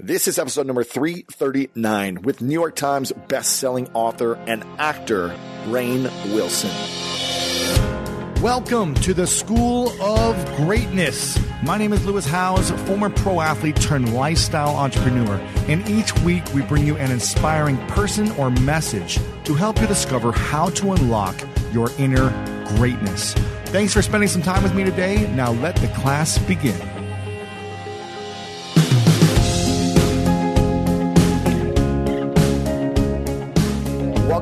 This is episode number 339 with New York Times best-selling author and actor Rainn Wilson. Welcome to the School of Greatness. My name is Lewis Howes, former pro athlete turned lifestyle entrepreneur, and each week we bring you an inspiring person or message to help you discover how to unlock your inner greatness. Thanks for spending some time with me today. Now let the class begin.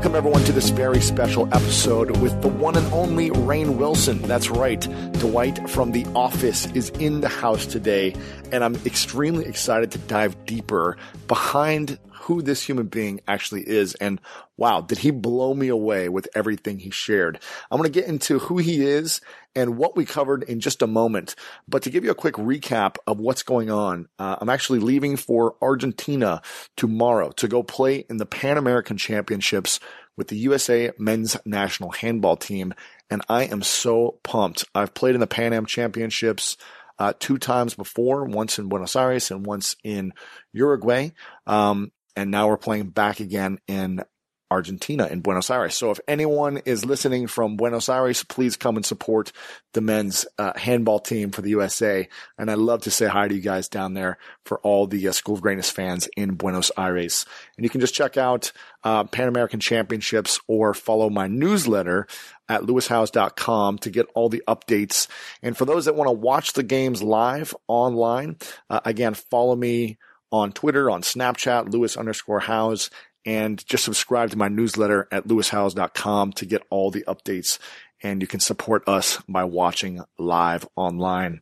Welcome, everyone, to this very special episode with the one and only Rainn Wilson. That's right. Dwight from The Office is in the house today, and I'm extremely excited to dive deeper behind who this human being actually is. And wow, did he blow me away with everything he shared? I'm going to get into who he is and what we covered in just a moment. But to give you a quick recap of what's going on, uh, I'm actually leaving for Argentina tomorrow to go play in the Pan American Championships with the USA men's national handball team. And I am so pumped. I've played in the Pan Am Championships uh, two times before, once in Buenos Aires and once in Uruguay. Um, and now we're playing back again in Argentina in Buenos Aires. So if anyone is listening from Buenos Aires, please come and support the men's uh, handball team for the USA. And I'd love to say hi to you guys down there for all the uh, School of Greatness fans in Buenos Aires. And you can just check out uh, Pan American Championships or follow my newsletter at lewishowes.com to get all the updates. And for those that want to watch the games live online, uh, again, follow me on Twitter, on Snapchat, Lewis underscore Howes, and just subscribe to my newsletter at lewishowes.com to get all the updates. And you can support us by watching live online.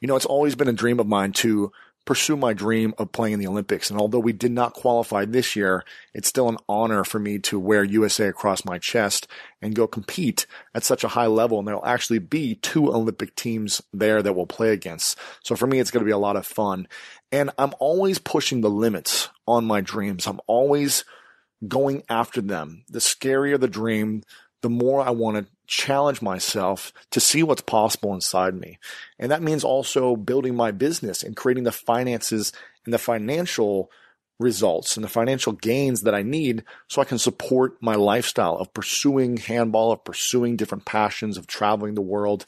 You know, it's always been a dream of mine to pursue my dream of playing in the Olympics. And although we did not qualify this year, it's still an honor for me to wear USA across my chest and go compete at such a high level. And there'll actually be two Olympic teams there that we'll play against. So for me, it's going to be a lot of fun. And I'm always pushing the limits on my dreams. I'm always going after them. The scarier the dream, the more I want to challenge myself to see what's possible inside me. And that means also building my business and creating the finances and the financial results and the financial gains that I need so I can support my lifestyle of pursuing handball, of pursuing different passions, of traveling the world.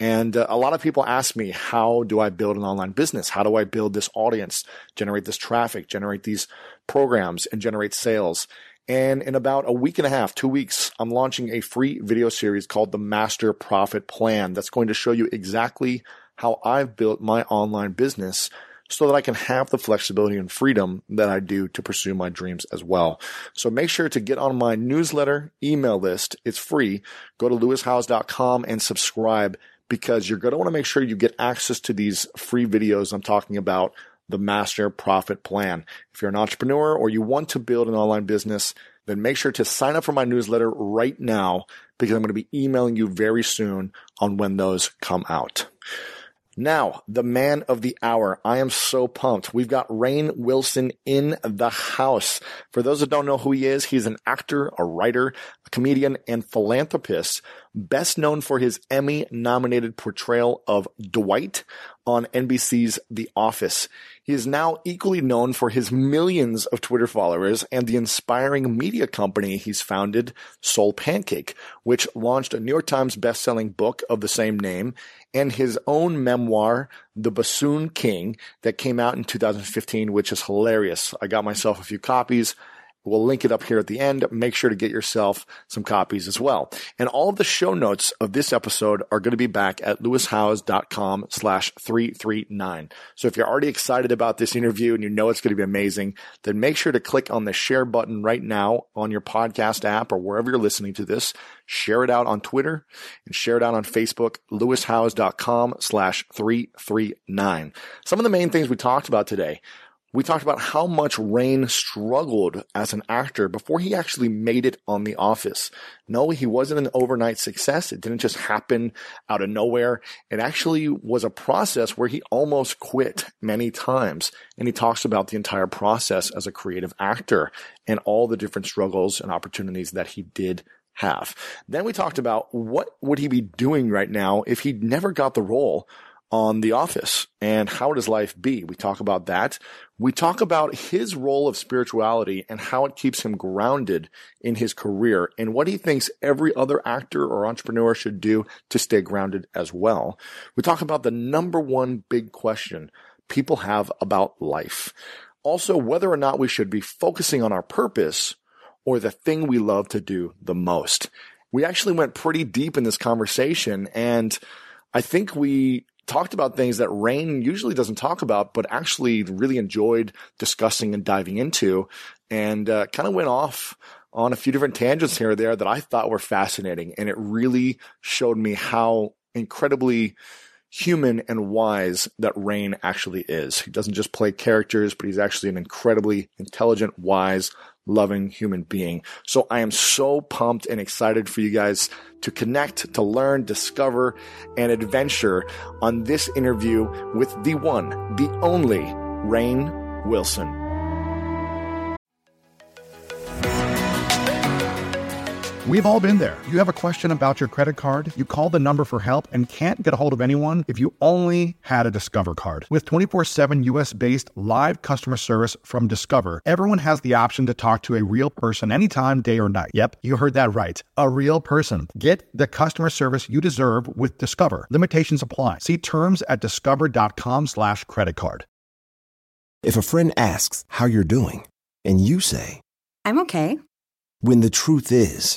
And uh, a lot of people ask me, how do I build an online business? How do I build this audience, generate this traffic, generate these programs and generate sales? And in about a week and a half, two weeks, I'm launching a free video series called the Master Profit Plan that's going to show you exactly how I've built my online business so that I can have the flexibility and freedom that I do to pursue my dreams as well. So make sure to get on my newsletter email list. It's free. Go to lewishowes.com and subscribe because you're going to want to make sure you get access to these free videos I'm talking about the master profit plan. If you're an entrepreneur or you want to build an online business, then make sure to sign up for my newsletter right now because I'm going to be emailing you very soon on when those come out. Now, the man of the hour. I am so pumped. We've got Rainn Wilson in the house. For those that don't know who he is, he's an actor, a writer, a comedian, and philanthropist, best known for his Emmy nominated portrayal of Dwight on NBC's The Office. He is now equally known for his millions of Twitter followers and the inspiring media company he's founded, Soul Pancake, which launched a New York Times bestselling book of the same name and his own memoir, The Bassoon King, that came out in 2015, which is hilarious. I got myself a few copies. We'll link it up here at the end. Make sure to get yourself some copies as well. And all of the show notes of this episode are going to be back at lewishowes.com slash 339. So if you're already excited about this interview and you know it's going to be amazing, then make sure to click on the share button right now on your podcast app or wherever you're listening to this. Share it out on Twitter and share it out on Facebook, lewishowes.com slash 339. Some of the main things we talked about today we talked about how much Rainn struggled as an actor before he actually made it on The Office. No, he wasn't an overnight success. It didn't just happen out of nowhere. It actually was a process where he almost quit many times. And he talks about the entire process as a creative actor and all the different struggles and opportunities that he did have. Then we talked about what would he be doing right now if he never got the role on The Office and how would his life be? We talk about that. We talk about his role of spirituality and how it keeps him grounded in his career and what he thinks every other actor or entrepreneur should do to stay grounded as well. We talk about the number one big question people have about life. Also, whether or not we should be focusing on our purpose or the thing we love to do the most. We actually went pretty deep in this conversation and I think we talked about things that Rainn usually doesn't talk about, but actually really enjoyed discussing and diving into and uh, kind of went off on a few different tangents here or there that I thought were fascinating. And it really showed me how incredibly human and wise that Rainn actually is. He doesn't just play characters, but he's actually an incredibly intelligent, wise, loving human being. So I am so pumped and excited for you guys to connect, to learn, discover, and adventure on this interview with the one, the only Rainn Wilson. We've all been there. You have a question about your credit card, you call the number for help and can't get a hold of anyone if you only had a Discover card. With 24 7 US based live customer service from Discover, everyone has the option to talk to a real person anytime, day or night. Yep, you heard that right. A real person. Get the customer service you deserve with Discover. Limitations apply. See terms at discover.com slash credit card. If a friend asks how you're doing, and you say, I'm okay. When the truth is,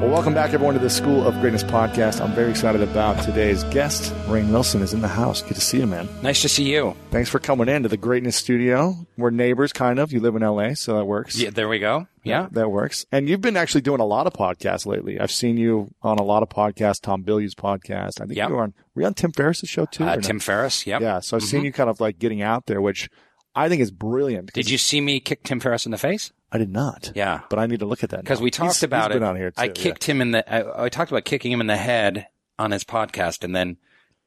Well, welcome back, everyone, to the School of Greatness podcast. I'm very excited about today's guest. Rainn Wilson is in the house. Good to see you, man. Nice to see you. Thanks for coming in to the Greatness Studio. We're neighbors, kind of. You live in LA, so that works. Yeah, there we go. Yeah. That works. And you've been actually doing a lot of podcasts lately. I've seen you on a lot of podcasts, Tom Bilyeu's podcast. I think Yep. you were on, were you on Tim Ferriss's show too? Uh, or no? Tim Ferriss. Yep. Yeah. So I've seen Mhm. you kind of like getting out there, which I think is brilliant. Did you see me kick Tim Ferriss in the face? I did not. Yeah. But I need to look at that Because we talked He's- about he's it. on here too. I yeah. kicked him in the. I, I talked about kicking him in the head on his podcast, and then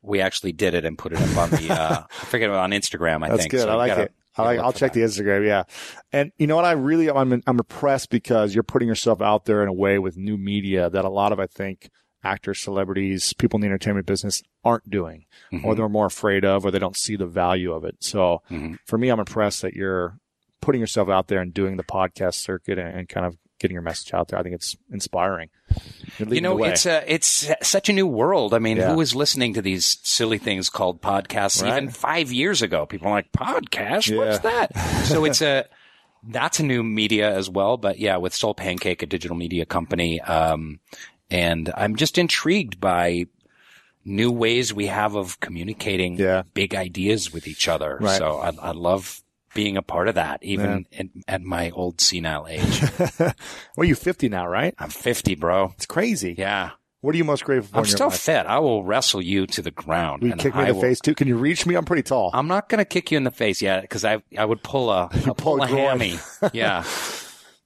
we actually did it and put it up on the. Uh, I forget on Instagram. I That's think good. So I like gotta, it. I like, I'll check that. the Instagram. Yeah, and you know what? I really I'm I'm impressed because you're putting yourself out there in a way with new media that a lot of I think actors, celebrities, people in the entertainment business aren't doing, or Mhm. they're more afraid of, or they don't see the value of it. So Mhm. for me, I'm impressed that you're putting yourself out there and doing the podcast circuit and, and kind of getting your message out there. I think it's inspiring. You know, it's a, it's such a new world. I mean, Yeah. who was listening to these silly things called podcasts Right. even five years ago? People are like, podcast? Yeah. What's that? so it's a, that's a new media as well. But yeah, with Soul Pancake, a digital media company. Um, and I'm just intrigued by new ways we have of communicating Yeah. big ideas with each other. Right. So I, I love being a part of that, even in, at my old senile age. well, you're 50 now, right? I'm 50, bro. It's crazy. Yeah. What are you most grateful for? I'm in your still life? fit. I will wrestle you to the ground. Will you and kick me I in the will- face too? Can you reach me? I'm pretty tall. I'm not going to kick you in the face yet because I I would pull a I'll pull a a hammy. yeah,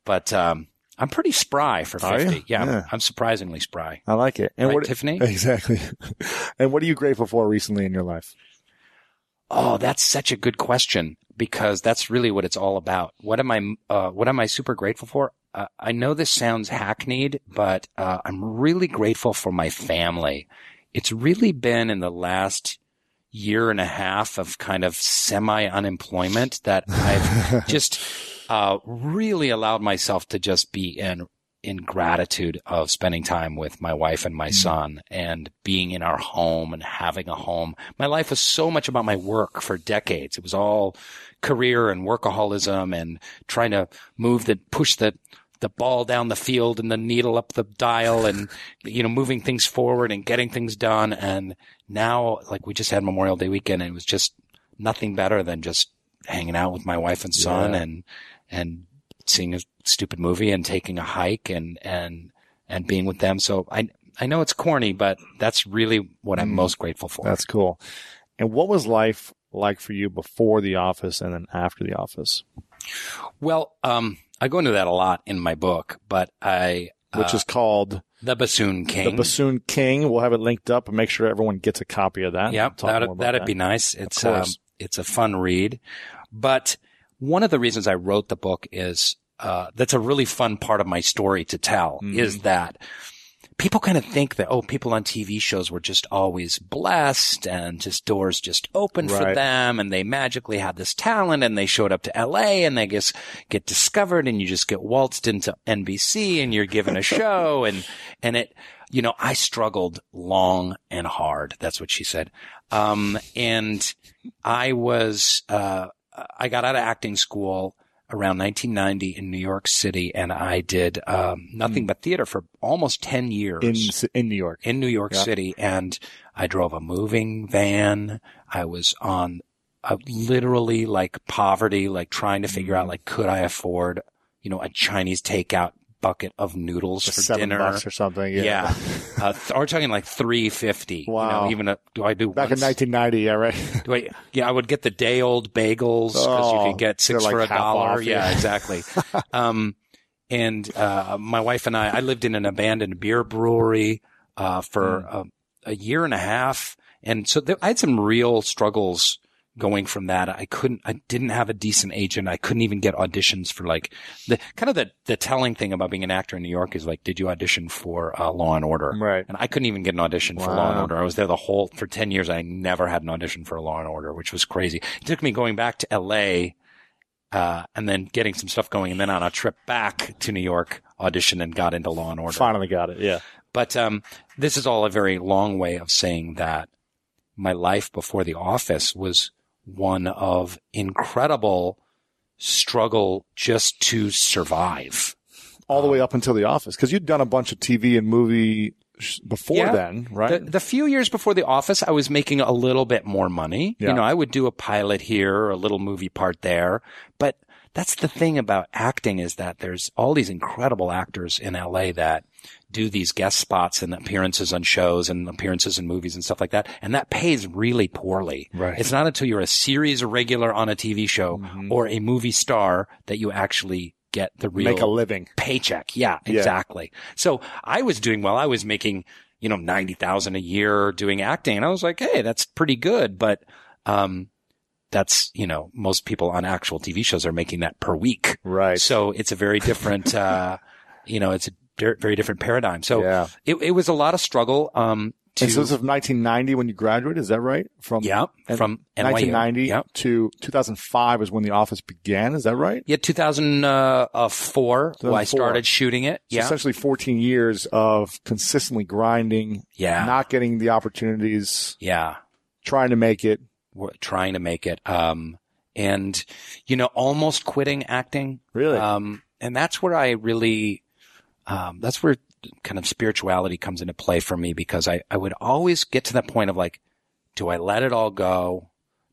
but um, I'm pretty spry for 50. Yeah, I'm- I'm, surprisingly spry. I like it. And Right, what, Tiffany? Exactly. and what are you grateful for recently in your life? Oh, that's such a good question because that's really what it's all about. What am I uh, what am I super grateful for? Uh, I know this sounds hackneyed, but uh, I'm really grateful for my family. It's really been in the last year and a half of kind of semi unemployment that I've just uh, really allowed myself to just be in in gratitude of spending time with my wife and my mm-hmm. son and being in our home and having a home. My life was so much about my work for decades. It was all career and workaholism and trying to move the, push the, the ball down the field and the needle up the dial and, you know, moving things forward and getting things done. And now, like we just had Memorial Day weekend and it was just nothing better than just hanging out with my wife and son Yeah. and, and seeing stupid movie and taking a hike and, and, and being with them. So I, I know it's corny, but that's really what I'm most grateful for. That's cool. And what was life like for you before the office and then after the office? well, um, I go into that a lot in my book, but I, Which uh, is called the Bassoon King. The Bassoon King. We'll have it linked up and make sure everyone gets a copy of that. Yep, that'd, that'd that. be nice. It's um, it's a fun read, but one of the reasons I wrote the book is uh, that's a really fun part of my story to tell Mm-hmm. is that people kind of think that oh, people on TV shows were just always blessed and just doors just opened for them, and they magically had this talent, and they showed up to L.A. and they just get discovered, and you just get waltzed into NBC, and you're given a show, and and it. You know, I struggled long and hard. That's what she said. Um, and I was, uh, I got out of acting school around 1990 in New York City and I did, um, nothing but theater for almost 10 years in in New York. in New York Yeah. City and I drove a moving van. I was on a literally like poverty, like trying to figure Mm. out like, could I afford, you know, a Chinese takeout bucket of noodles for seven dinner? bucks or something. Yeah. Yeah. uh, th- we're talking like 350. You Wow. know, even a, do I do Back once- in 1990, yeah, right. do I, yeah, I would get the day old bagels because you Oh, could get they're 6 like for a dollar. off, yeah, yeah. exactly. um, and, uh, my wife and I, I lived in an abandoned beer brewery, uh, for Hmm. a, a year and a half. And so there, I had some real struggles going from that. I couldn't, I didn't have a decent agent. I couldn't even get auditions for like the kind of the, the telling thing about being an actor in New York is like, did you audition for uh, Law and Order? Right. And I couldn't even get an audition for Law and Order. I was there the whole, for 10 years. I never had an audition for Law and Order, which was crazy. It took me going back to LA, uh, and then getting some stuff going and then on a trip back to New York, auditioned and got into Law and Order. Finally got it. Yeah. But, um, this is all a very long way of saying that my life before the office was one of incredible struggle just to survive. All the way up until the office. Cause you'd done a bunch of TV and movie before Yeah. then, right? The, the few years before the office, I was making a little bit more money. Yeah. You know, I would do a pilot here or a little movie part there. But that's the thing about acting is that there's all these incredible actors in LA that do these guest spots and appearances on shows and appearances in movies and stuff like that. And that pays really poorly. Right. It's not until you're a series regular on a TV show Mm-hmm. or a movie star that you actually get the real Make a living. paycheck. Yeah, Yeah. exactly. So I was doing well. I was making, you know, 90,000 a year doing acting. And I was like, Hey, that's pretty good. But, um, that's, you know, most people on actual TV shows are making that per week. Right. So it's a very different, uh, you know, it's a very, different paradigm. So Yeah. it, it was a lot of struggle, um, to, And so this is 1990 when you graduated, is that right? From yeah, from NYU. 1990 Yeah. to 2005 is when the office began. Is that right? Yeah, 2004, when I started shooting it. So Yeah. essentially 14 years of consistently grinding, Yeah. not getting the opportunities, yeah. trying to make it. We're trying to make it. Um, and, you know, almost quitting acting. Really? Um, and that's where I really, um, that's where kind of spirituality comes into play for me because I, I would always get to that point of like, do I let it all go?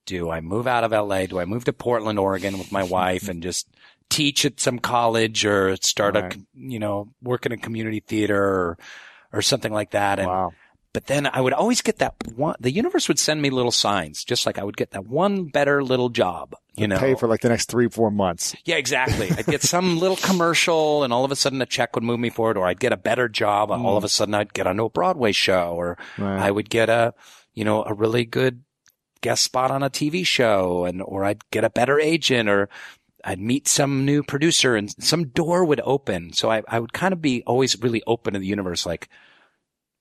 Do I move out of LA? Do I move to Portland, Oregon with my wife and just teach at some college or start Right. a, you know, work in a community theater or, or something like that? And, wow. But then I would always get that one, the universe would send me little signs, just like I would get that one better little job, you know. Pay for like the next three, four months. yeah, exactly. I'd get some little commercial and all of a sudden a check would move me forward or I'd get a better job. Mm. All of a sudden I'd get onto a Broadway show or Right. I would get a, you know, a really good guest spot on a TV show and, or I'd get a better agent or I'd meet some new producer and some door would open. So I, I would kind of be always really open to the universe. Like,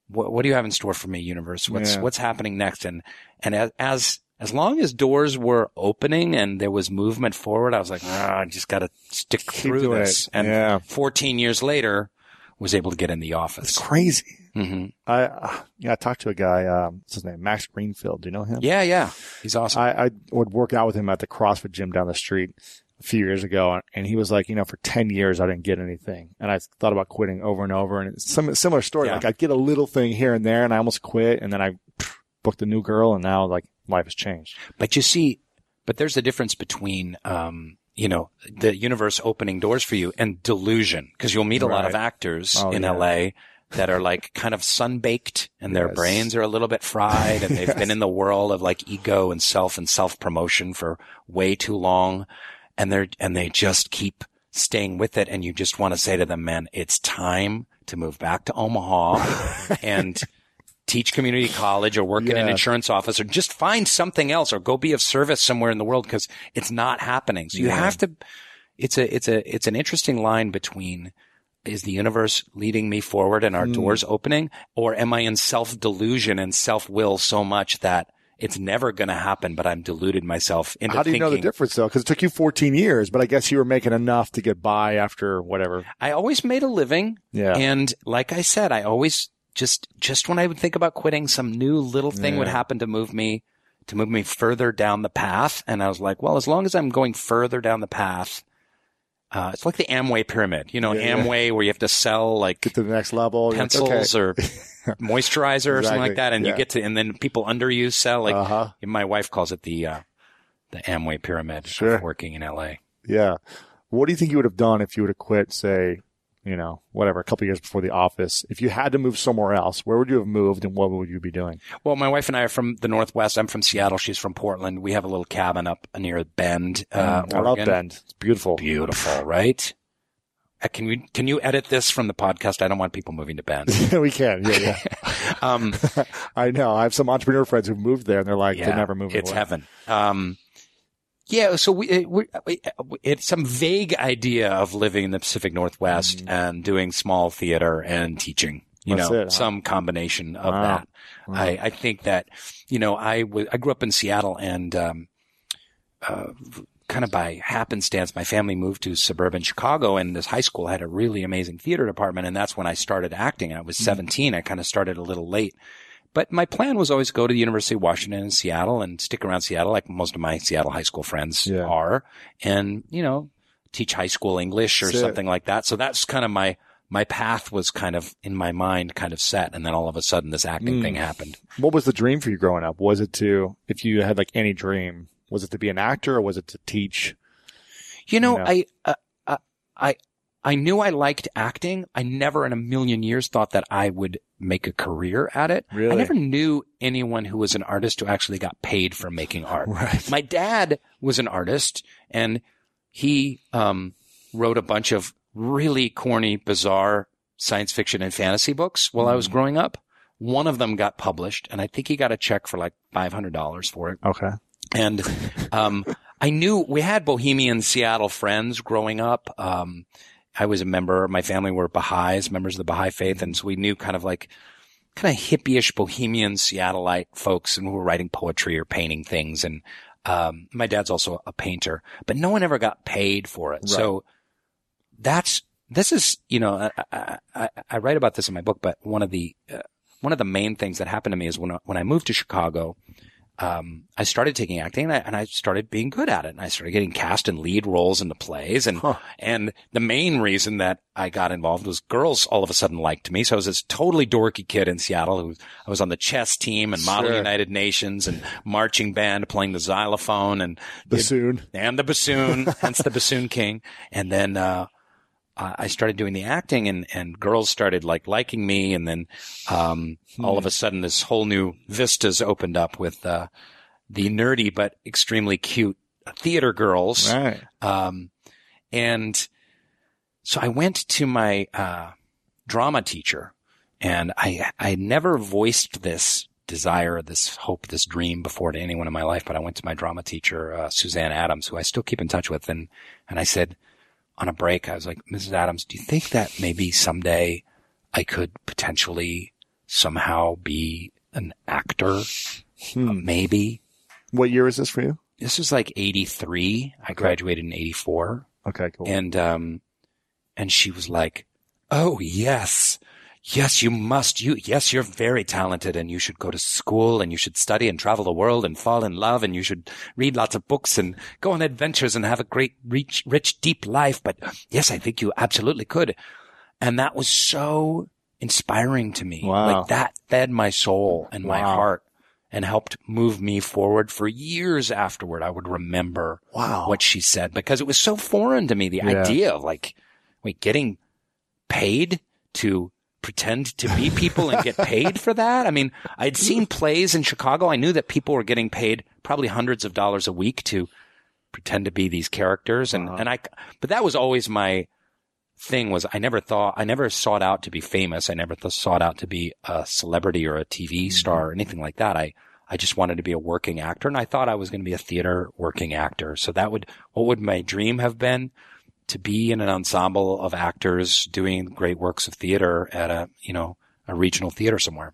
what, what do you have in store for me, universe? What's, Yeah. what's happening next? And, and as, as, as long as doors were opening and there was movement forward, I was like, ah, I just got to stick Keep through this. it. And Yeah. 14 years later, was able to get in the office. It's crazy. hmm I uh, yeah, I talked to a guy. Um, what's his name? Max Greenfield. Do you know him? Yeah, yeah. He's awesome. I, I would work out with him at the CrossFit gym down the street a few years ago, and he was like, you know, for ten years I didn't get anything, and I thought about quitting over and over, and it's some similar story. Yeah. Like I'd get a little thing here and there, and I almost quit, and then I pff, booked a new girl, and now like life has changed. But you see, but there's a difference between, um, you know, the universe opening doors for you and delusion, because you'll meet a lot of actors Oh, in yeah. LA that are like kind of sun-baked and their Yes. brains are a little bit fried and they've been in the world of like ego and self and self-promotion for way too long. And they're, and they just keep staying with it. And you just want to say to them, man, it's time to move back to Omaha and teach community college or work in an insurance office or just find something else or go be of service somewhere in the world because it's not happening. So you Yeah. have to, it's a, it's a, it's an interesting line between is the universe leading me forward and our Hmm. doors opening or am I in self delusion and self will so much that it's never going to happen, but I'm deluded myself into How do you thinking. know the difference though? Because it took you 14 years, but I guess you were making enough to get by after whatever. I always made a living. Yeah. And like I said, I always just, just when I would think about quitting, some new little thing would happen to move me, to move me further down the path. And I was like, well, as long as I'm going further down the path, uh, it's like the Amway pyramid, you know, Yeah, yeah. Amway where you have to sell like Get to the next level. Pencils okay. or moisturizer or something like that. And Yeah. you get to, and then people under you sell like, Uh-huh. my wife calls it the, uh, the Amway pyramid Sure. working in LA. Yeah. What do you think you would have done if you would have quit, say, you know, whatever, a couple years before the office? If you had to move somewhere else, where would you have moved and what would you be doing? Well, my wife and I are from the Northwest. I'm from Seattle. She's from Portland. We have a little cabin up near Bend. Uh, Mm, I love Bend. It's beautiful. Beautiful, right? Uh, can you can you edit this from the podcast? I don't want people moving to Bend. we can. Yeah, yeah. Um, I know. I have some entrepreneur friends who moved there and they're like, yeah, they're never moving It's away. heaven. Um, yeah. So we, we we- it's some vague idea of living in the Pacific Northwest and doing small theater and teaching. You. That's know, it, huh? some combination of Wow. that. I, I think that, you know, I I grew up in Seattle and, um, uh, kind of by happenstance, my family moved to suburban Chicago and this high school had a really amazing theater department. And that's when I started acting. I was Mm. 17. I kind of started a little late. But my plan was always go to the University of Washington in Seattle and stick around Seattle like most of my Seattle high school friends Yeah. are and, you know, teach high school English or That's it. something like that. So that's kind of my, my path was kind of in my mind kind of set. And then all of a sudden this acting Mm. thing happened. What was the dream for you growing up? Was it to, if you had like any dream, was it to be an actor or was it to teach? You know, Yeah. I, uh, uh, I, I knew I liked acting. I never in a million years thought that I would make a career at it. Really? I never knew anyone who was an artist who actually got paid for making art. Right. My dad was an artist and he, um, wrote a bunch of really corny, bizarre science fiction and fantasy books while I was growing up. One of them got published and I think he got a check for like $500 for it. Okay. And um, I knew we had bohemian Seattle friends growing up. Um, I was a member. My family were Baha'is, members of the Baha'i faith, and so we knew kind of like kind of hippie-ish bohemian Seattleite folks, and who were writing poetry or painting things. And um, my dad's also a painter, but no one ever got paid for it. So that's this is you know I, I, I, I write about this in my book, but one of the uh, one of the main things that happened to me is when I, when I moved to Chicago um, I started taking acting and I, and I started being good at it. And I started getting cast in lead roles in the plays. And, and the main reason that I got involved was girls all of a sudden liked me. So I was this totally dorky kid in Seattle who I was on the chess team and Model Sure. United Nations and marching band playing the xylophone and Bassoon. and the bassoon, hence the bassoon king. And then, uh, I I started doing the acting and, and girls started like liking me. And then, um, all of a sudden this whole new vistas opened up with, uh, the nerdy but extremely cute theater girls. Right. Um, and so I went to my, uh, drama teacher and I, I never voiced this desire, this hope, this dream before to anyone in my life, but I went to my drama teacher, uh, Suzanne Adams, who I still keep in touch with. And, and I said on a break, I was like, Mrs. Adams, do you think that maybe someday I could potentially somehow be an actor? Uh, maybe. What year is this for you? This was like 83. I graduated in 84. Okay, cool. And, um, and she was like, Oh, yes. Yes, you must. You, yes, you're very talented and you should go to school and you should study and travel the world and fall in love and you should read lots of books and go on adventures and have a great, rich, rich, deep life. But yes, I think you absolutely could. And that was so inspiring to me. Wow. Like that fed my soul and my Wow. heart and helped move me forward for years afterward. I would remember Wow. what she said because it was so foreign to me. The Yeah. idea of like, wait, getting paid to pretend to be people and get paid for that. I mean, I'd seen plays in Chicago. I knew that people were getting paid probably hundreds of dollars a week to pretend to be these characters. And, uh-huh. and I, but that was always my thing was I never thought, I never sought out to be famous. I never th- sought out to be a celebrity or a TV mm-hmm. star or anything like that. I, I just wanted to be a working actor and I thought I was going to be a theater working actor. So that would, what would my dream have been? To be in an ensemble of actors doing great works of theater at a, you know, a regional theater somewhere.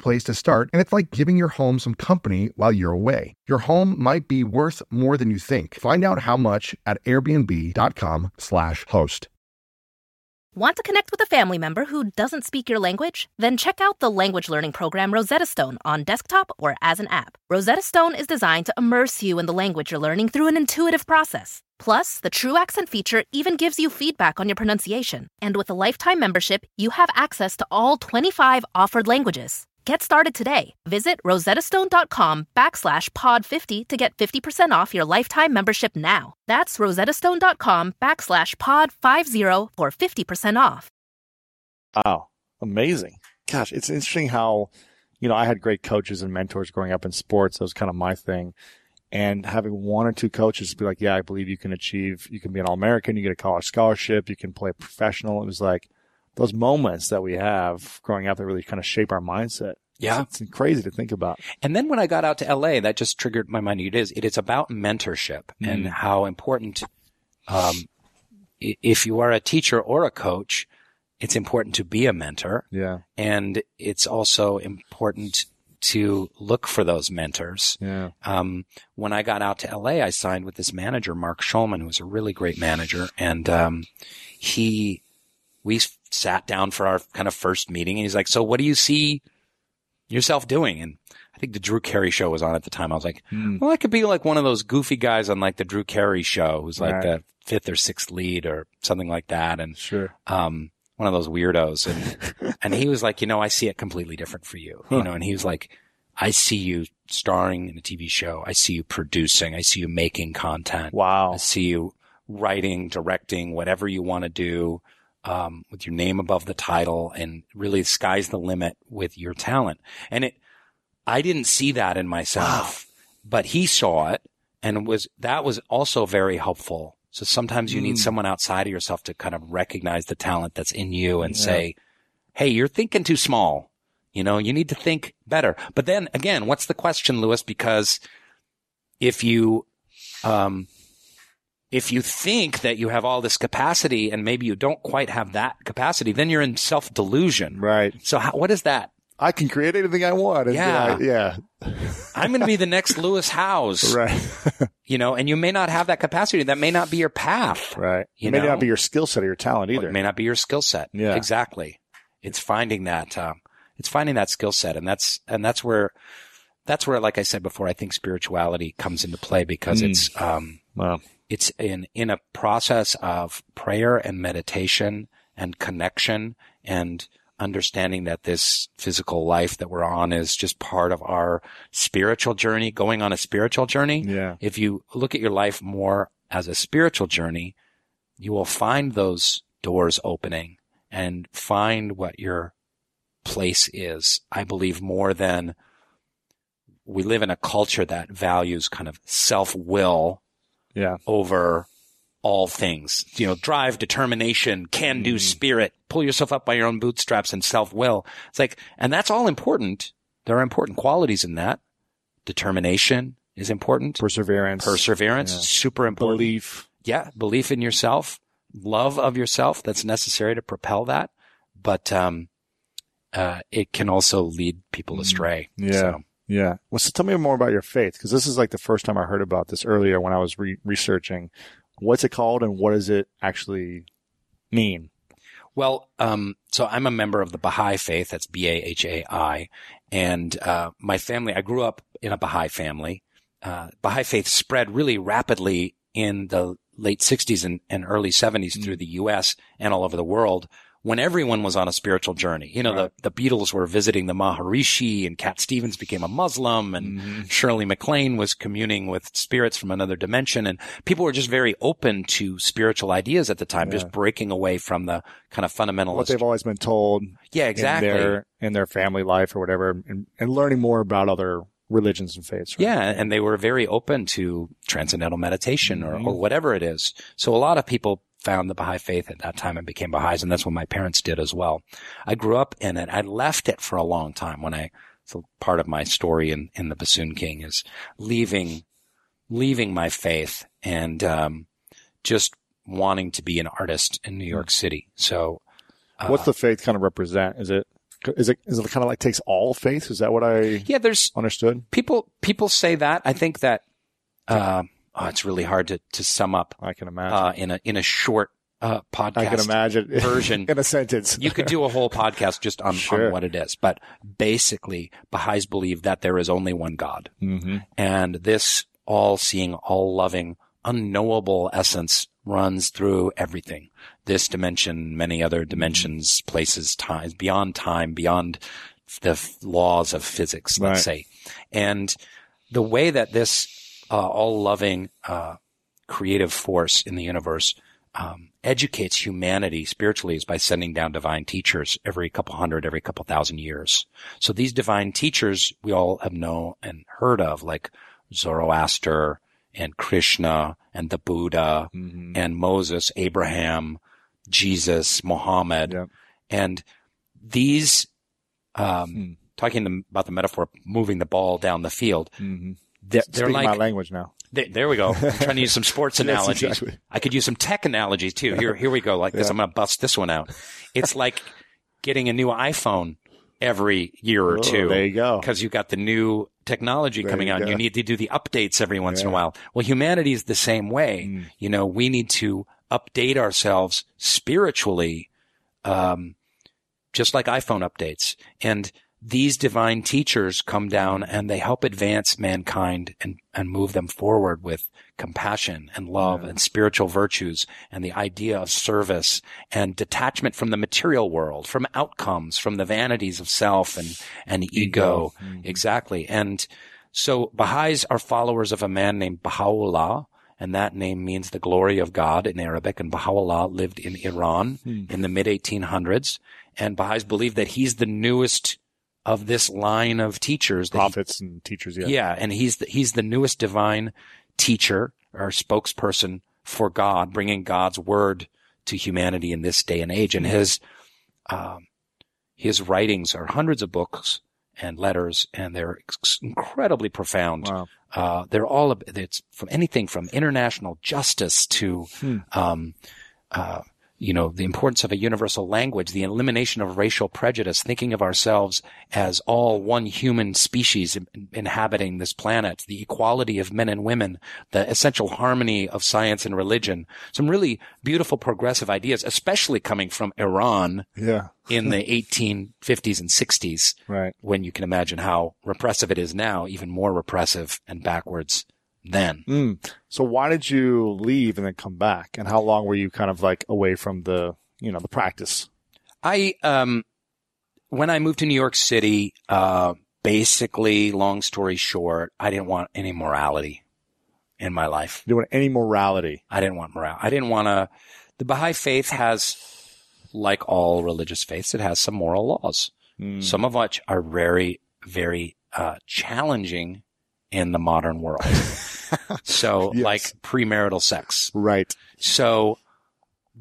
place to start, and it's like giving your home some company while you're away. Your home might be worth more than you think. Find out how much at airbnb.com/slash host. Want to connect with a family member who doesn't speak your language? Then check out the language learning program Rosetta Stone on desktop or as an app. Rosetta Stone is designed to immerse you in the language you're learning through an intuitive process. Plus, the True Accent feature even gives you feedback on your pronunciation. And with a lifetime membership, you have access to all 25 offered languages. Get started today. Visit rosettastone.com backslash pod50 to get 50% off your lifetime membership now. That's rosettastone.com backslash pod50 for 50% off. Wow. Amazing. Gosh, it's interesting how, you know, I had great coaches and mentors growing up in sports. That was kind of my thing. And having one or two coaches be like, yeah, I believe you can achieve, you can be an All American, you get a college scholarship, you can play professional. It was like those moments that we have growing up that really kind of shape our mindset. Yeah. It's, it's crazy to think about. And then when I got out to LA, that just triggered my mind. It is, it is about mentorship and how important, um, if you are a teacher or a coach, it's important to be a mentor. Yeah. And it's also important to look for those mentors. Yeah. Um, when I got out to LA, I signed with this manager, Mark Schulman, who's a really great manager. And, um, he, we sat down for our kind of first meeting and he's like, so what do you see yourself doing? And I think the Drew Carey show was on at the time. I was like, well, I could be like one of those goofy guys on like the Drew Carey show who's like Right. the fifth or sixth lead or something like that. And, Sure. um, one of those weirdos. And, and he was like, you know, I see it completely different for you, you know, and he was like, I see you starring in a TV show. I see you producing. I see you making content. Wow. I see you writing, directing, whatever you want to do, um, with your name above the title and really sky's the limit with your talent. And it, I didn't see that in myself, but he saw it and was, that was also very helpful. So sometimes you need someone outside of yourself to kind of recognize the talent that's in you and say, Hey, you're thinking too small. You know, you need to think better. But then again, what's the question, Lewis? Because if you, um, if you think that you have all this capacity and maybe you don't quite have that capacity, then you're in self delusion. Right. So how, what is that? I can create anything I want. and, Yeah. uh, yeah. I'm going to be the next Lewis Howes, Right. you know, and you may not have that capacity. That may not be your path. right. You it may know? not be your skill set or your talent either. It may not be your skill set. Yeah. Exactly. It's finding that, um, it's finding that skill set. And that's, and that's where, that's where, like I said before, I think spirituality comes into play because Mm. it's, um, Wow. It's in, in a process of prayer and meditation and connection and understanding that this physical life that we're on is just part of our spiritual journey, going on a spiritual journey. Yeah. If you look at your life more as a spiritual journey, you will find those doors opening and find what your place is. I believe more than we live in a culture that values kind of self will Yeah. over all things. You know, drive, determination, can do spirit, pull yourself up by your own bootstraps and self will. It's like, and that's all important. There are important qualities in that. Determination is important. Perseverance. Perseverance, Yeah. super important. Belief. Yeah, belief in yourself, love of yourself. That's necessary to propel that. But, um, uh, it can also lead people astray. Yeah. So, Yeah. Well, so tell me more about your faith, because this is like the first time I heard about this earlier when I was re- researching. What's it called and what does it actually mean? Well, um, so I'm a member of the Baha'i faith. That's B-A-H-A-I. And, uh, my family, I grew up in a Baha'i family. Uh, Baha'i faith spread really rapidly in the late 60s and, and early 70s through the U.S. and all over the world when everyone was on a spiritual journey. You know, Right. the, the Beatles were visiting the Maharishi and Cat Stevens became a Muslim and mm-hmm. Shirley MacLaine was communing with spirits from another dimension. And people were just very open to spiritual ideas at the time, just breaking away from the kind of fundamentalist. What they've always been told yeah, exactly. in their, in their family life or whatever, and, and learning more about other religions and faiths. Right? Yeah, and they were very open to transcendental meditation or, or mm-hmm. whatever it is. So a lot of people found the Baha'i faith at that time and became Baha'is, and that's what my parents did as well. I grew up in it. I left it for a long time when I, so part of my story in, in the Bassoon King is leaving, leaving my faith and, um, just wanting to be an artist in New York City. So, uh, What's the faith kind of represent? Is it, is it, is it kind of like takes all faiths? Is that what I yeah, there's, understood? people, people say that. I think that, uh, oh, it's really hard to, to sum up I can imagine. uh, in a in a short uh, podcast. I can imagine version. in a sentence. You could do a whole podcast just on, Sure. on what it is, but basically, Baha'is believe that there is only one God, hmm and this all-seeing, all-loving, unknowable essence runs through everything. This dimension, many other dimensions, places, times, beyond time, beyond the f- laws of physics, let's Right. say. And the way that this uh, all-loving, uh, creative force in the universe um, educates humanity spiritually is by sending down divine teachers every couple hundred, every couple thousand years. So these divine teachers we all have known and heard of, like Zoroaster and Krishna and the Buddha Mm-hmm. and Moses, Abraham, Jesus, Muhammad, and these, um, Hmm. talking about the metaphor moving the ball down the field, Mm-hmm. They're, they're Speaking like my language now. they, there we go. I'm trying to use some sports analogies. exactly. I could use some tech analogies too. Here, here we go. Like this. Yeah. I'm going to bust this one out. It's like getting a new iPhone every year or Oh, two. there you go. Because you've got the new technology There coming you out. and go. You need to do the updates every once in a while. Well, humanity is the same way. Mm. You know, we need to update ourselves spiritually, um, just like iPhone updates. And these divine teachers come down and they help advance mankind and, and move them forward with compassion and love and spiritual virtues and the idea of service and detachment from the material world, from outcomes, from the vanities of self and, and ego. Mm-hmm. Exactly. And so Baha'is are followers of a man named Baha'u'llah. And that name means the glory of God in Arabic. And Baha'u'llah lived in Iran hmm. in the mid 1800s. And Baha'is believe that he's the newest of this line of teachers. that he- Prophets and teachers. Yeah. yeah, and he's the, he's the newest divine teacher or spokesperson for God, bringing God's word to humanity in this day and age. And his um, his writings are hundreds of books and letters, and they're incredibly profound. Wow. Uh, they're all it's from anything from international justice to, Hmm. um, uh, you know, the importance of a universal language, the elimination of racial prejudice, thinking of ourselves as all one human species inhabiting this planet, the equality of men and women, the essential harmony of science and religion. Some really beautiful progressive ideas, especially coming from Iran Yeah. in the 1850s and 60s Right. when you can imagine how repressive it is now, even more repressive and backwards then. Mm. So why did you leave and then come back? And how long were you kind of like away from the, you know, the practice? I, um, when I moved to New York City, uh, basically, long story short, I didn't want any morality in my life. Do you want any morality? I didn't want morale. I didn't want to, the Baha'i faith has, like all religious faiths, it has some moral laws. Mm. some of which are very, very uh, challenging in the modern world. So Yes. like premarital sex. Right. So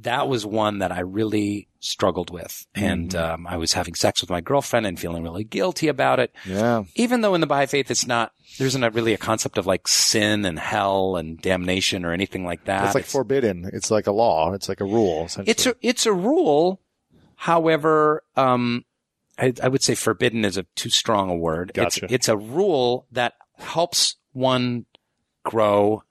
that was one that I really struggled with. And Mm-hmm. um, I was having sex with my girlfriend and feeling really guilty about it. Yeah. Even though in the Baha'i faith, it's not, there isn't a, really a concept of like sin and hell and damnation or anything like that. It's like forbidden. It's like a law. It's like a rule. It's a, it's a rule. However, um, I, I would say forbidden is a too strong a word. Gotcha. It's, it's a rule that helps one grow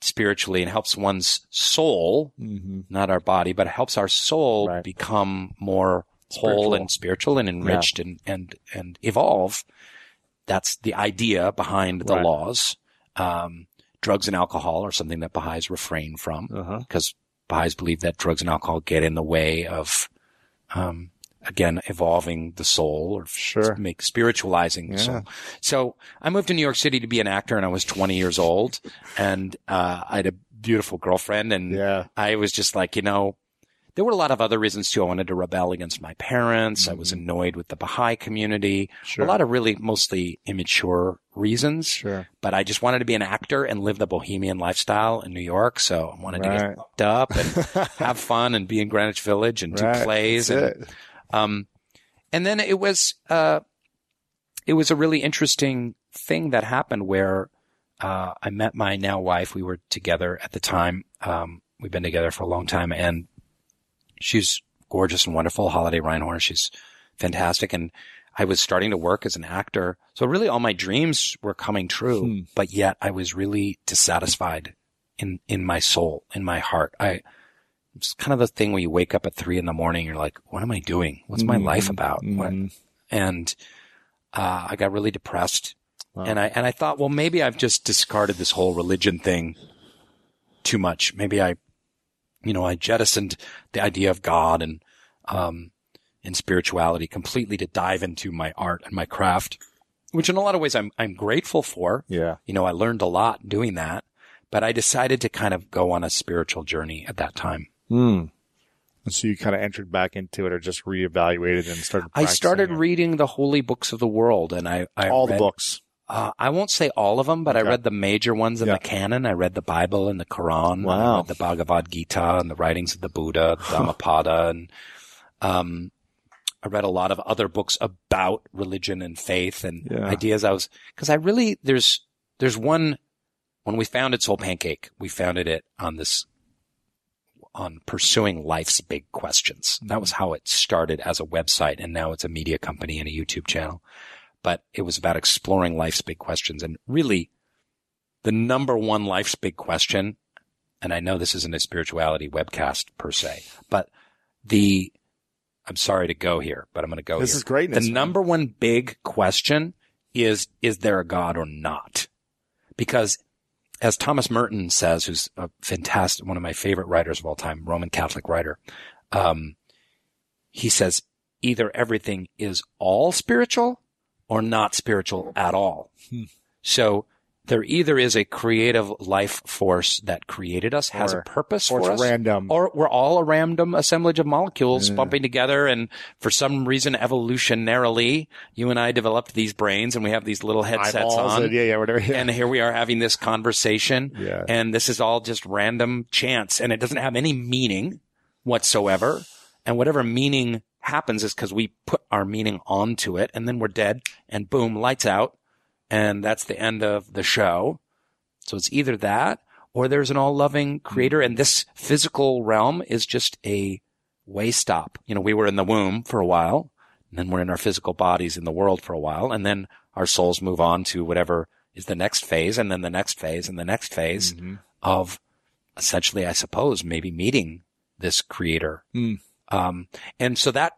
spiritually and helps one's soul, Mhm. not our body, but it helps our soul Right. become more Spiritual. whole and spiritual and enriched and, and, and evolve. That's the idea behind the Right. laws. Um, drugs and alcohol are something that Baha'is refrain from Uh-huh. because Baha'is believe that drugs and alcohol get in the way of, um, again, evolving the soul or Sure. make spiritualizing the Yeah. soul. So I moved to New York City to be an actor and I was 20 years old and, uh, I had a beautiful girlfriend and Yeah. I was just like, you know, there were a lot of other reasons too. I wanted to rebel against my parents. I was annoyed with the Baha'i community. Mm-hmm. Sure. A lot of really mostly immature reasons. Sure. But I just wanted to be an actor and live the bohemian lifestyle in New York. So I wanted to get fucked up and have fun and be in Greenwich Village and do plays. That's And, it. Um, and then it was, uh, it was a really interesting thing that happened where, uh, I met my now wife. We were together at the time. Um, we've been together for a long time and she's gorgeous and wonderful. Holiday Reinhorn. She's fantastic. And I was starting to work as an actor. So really all my dreams were coming true, Hmm. but yet I was really dissatisfied in, in my soul, in my heart. I, it's kind of the thing where you wake up at three in the morning, you're like, what am I doing? What's my life about? What- Mhm. And, uh, I got really depressed Wow. and I, and I thought, well, maybe I've just discarded this whole religion thing too much. Maybe I, you know, I jettisoned the idea of God and, um, and spirituality completely to dive into my art and my craft, which in a lot of ways I'm, I'm grateful for. Yeah. You know, I learned a lot doing that, but I decided to kind of go on a spiritual journey at that time. Hmm. And so you kind of entered back into it or just reevaluated and started I started it. reading the holy books of the world and I, I all the books. Uh, I won't say all of them, but I read the major ones in Yeah. the canon. I read the Bible and the Quran. Wow. read the Bhagavad Gita and the writings of the Buddha, the Dhammapada, and um, I read a lot of other books about religion and faith and Yeah. ideas. I was because I really there's there's one when we founded Soul Pancake, we founded it on this on pursuing life's big questions. That was how it started as a website, and now it's a media company and a YouTube channel but it was about exploring life's big questions. And really, the number one life's big question, and I know this isn't a spirituality webcast per se, but the, I'm sorry to go here, but I'm going to go This here. is greatness. The man. number one big question is, is there a God or not? Because as Thomas Merton says, who's a fantastic, one of my favorite writers of all time, Roman Catholic writer, um, he says either everything is all spiritual or not spiritual at all. Hmm. So there either is a creative life force that created us, has a purpose or for us, random. or we're all a random assemblage of molecules bumping together. And for some reason, evolutionarily, you and I developed these brains and we have these little headsets Eyeballs on. and- yeah, yeah, whatever. Yeah. And here we are having this conversation. Yeah. And this is all just random chance and it doesn't have any meaning whatsoever. And whatever meaning happens is because we put our meaning onto it and then we're dead and boom, lights out. And that's the end of the show. So it's either that or there's an all loving creator and this physical realm is just a way stop. You know, we were in the womb for a while and then we're in our physical bodies in the world for a while and then our souls move on to whatever is the next phase and then the next phase and the next phase Mhm. of essentially, I suppose, maybe meeting this creator. Mm. Um, and so that,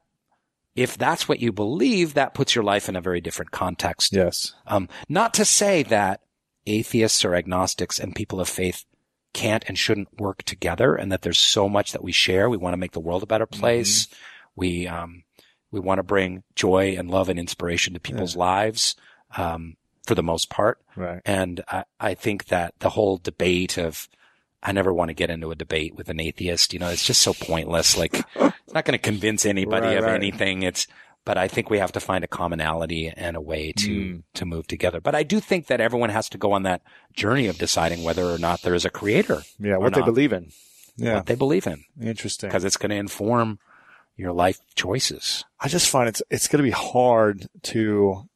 if that's what you believe, that puts your life in a very different context. Yes. Um, not to say that atheists or agnostics and people of faith can't and shouldn't work together and that there's so much that we share. We want to make the world a better place. We, um, we want to bring joy and love and inspiration to people's lives, um, for the most part. Right. And I, I think that the whole debate of, I never want to get into a debate with an atheist. You know, it's just so pointless. Like, it's not going to convince anybody Right, of right. anything. It's, but I think we have to find a commonality and a way to Mm. to move together. But I do think that everyone has to go on that journey of deciding whether or not there is a creator. Yeah, what they believe in. Yeah, what they believe in, interesting. because it's going to inform your life choices. I just find it's it's going to be hard to,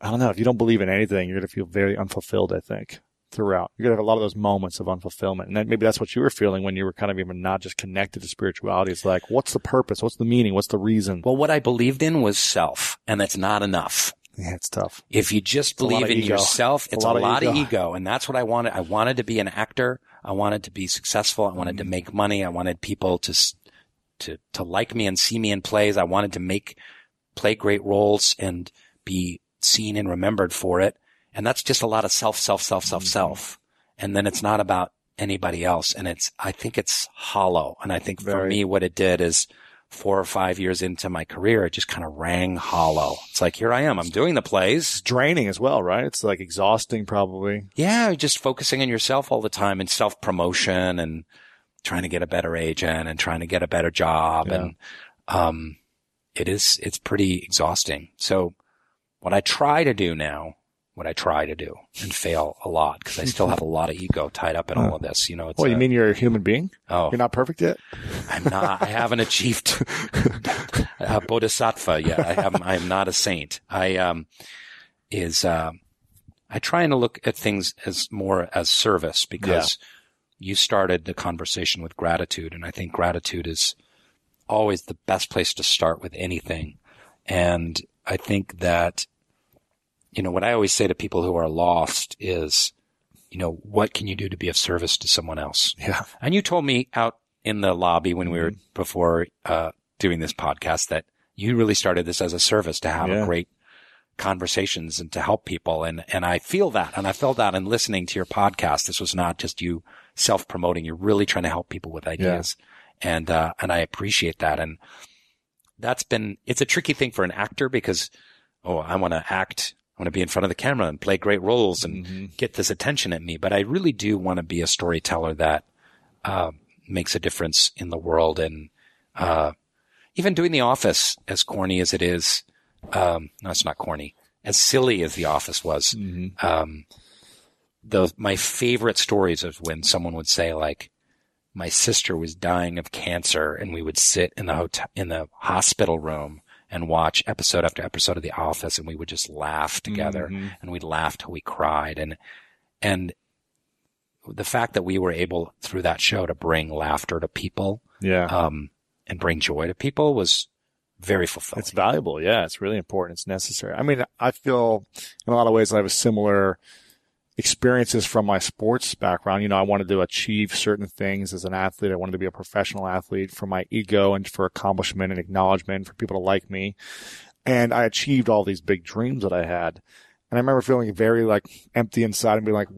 I don't know, if you don't believe in anything, you're going to feel very unfulfilled. I think throughout, you're going to have a lot of those moments of unfulfillment, and then maybe that's what you were feeling when you were kind of even not just connected to spirituality. It's like, what's the purpose? What's the meaning? What's the reason? Well, what I believed in was self, and that's not enough. Yeah, it's tough. If you just lot believe in ego. yourself, It's it's a a lot lot, of of, ego. ego. And that's what I wanted. I wanted to be an actor. I wanted to be successful. I wanted to Mm-hmm. make money. I wanted people to, to, to like me and see me in plays. I wanted to make, play great roles and be seen and remembered for it. And that's just a lot of self, self, self, self, Mm-hmm. self. And then it's not about anybody else. And it's, I think it's hollow. And I think for Very. me, what it did is four or five years into my career, it just kind of rang hollow. It's like, here I am. I'm doing the plays. It's draining as well, right? It's like exhausting, probably. Yeah, just focusing on yourself all the time and self promotion and trying to get a better agent and trying to get a better job. Yeah. And, um, it is, it's pretty exhausting. So what I try to do now, what I try to do and fail a lot because I still have a lot of ego tied up in all of this. You know, it's, Well, you a- mean you're a human being? oh, You're not perfect yet? I'm not, I haven't achieved a bodhisattva yet. I am, I am not a saint. I, um, is, uh, I try and look at things as more as service because you started the conversation with gratitude. And I think gratitude is always the best place to start with anything. And I think that, you know, what I always say to people who are lost is, you know, what can you do to be of service to someone else? Yeah. And you told me out in the lobby when we were before uh, doing this podcast that you really started this as a service to have Yeah. a great conversations and to help people. And, and I feel that. And I felt that in listening to your podcast. This was not just you self promoting. You're really trying to help people with ideas. Yeah. And, uh, and I appreciate that. And that's been, it's a tricky thing for an actor because, oh, I want to act. I want to be in front of the camera and play great roles and get this attention at me. But I really do want to be a storyteller that, uh, makes a difference in the world. And, uh, even doing The Office, as corny as it is, um, no, it's not corny. As silly as The Office was, um, the my favorite stories of when someone would say like, my sister was dying of cancer, and we would sit in the hotel in the hospital room and watch episode after episode of The Office, and we would just laugh together, and we'd laugh till we cried, and and the fact that we were able through that show to bring laughter to people Yeah. um, and bring joy to people was very fulfilling. It's valuable. Yeah, it's really important. It's necessary. I mean, I feel in a lot of ways I have a similar experiences from my sports background. You know, I wanted to achieve certain things as an athlete. I wanted to be a professional athlete for my ego and for accomplishment and acknowledgement for people to like me. And I achieved all these big dreams that I had. And I remember feeling very like empty inside and being like,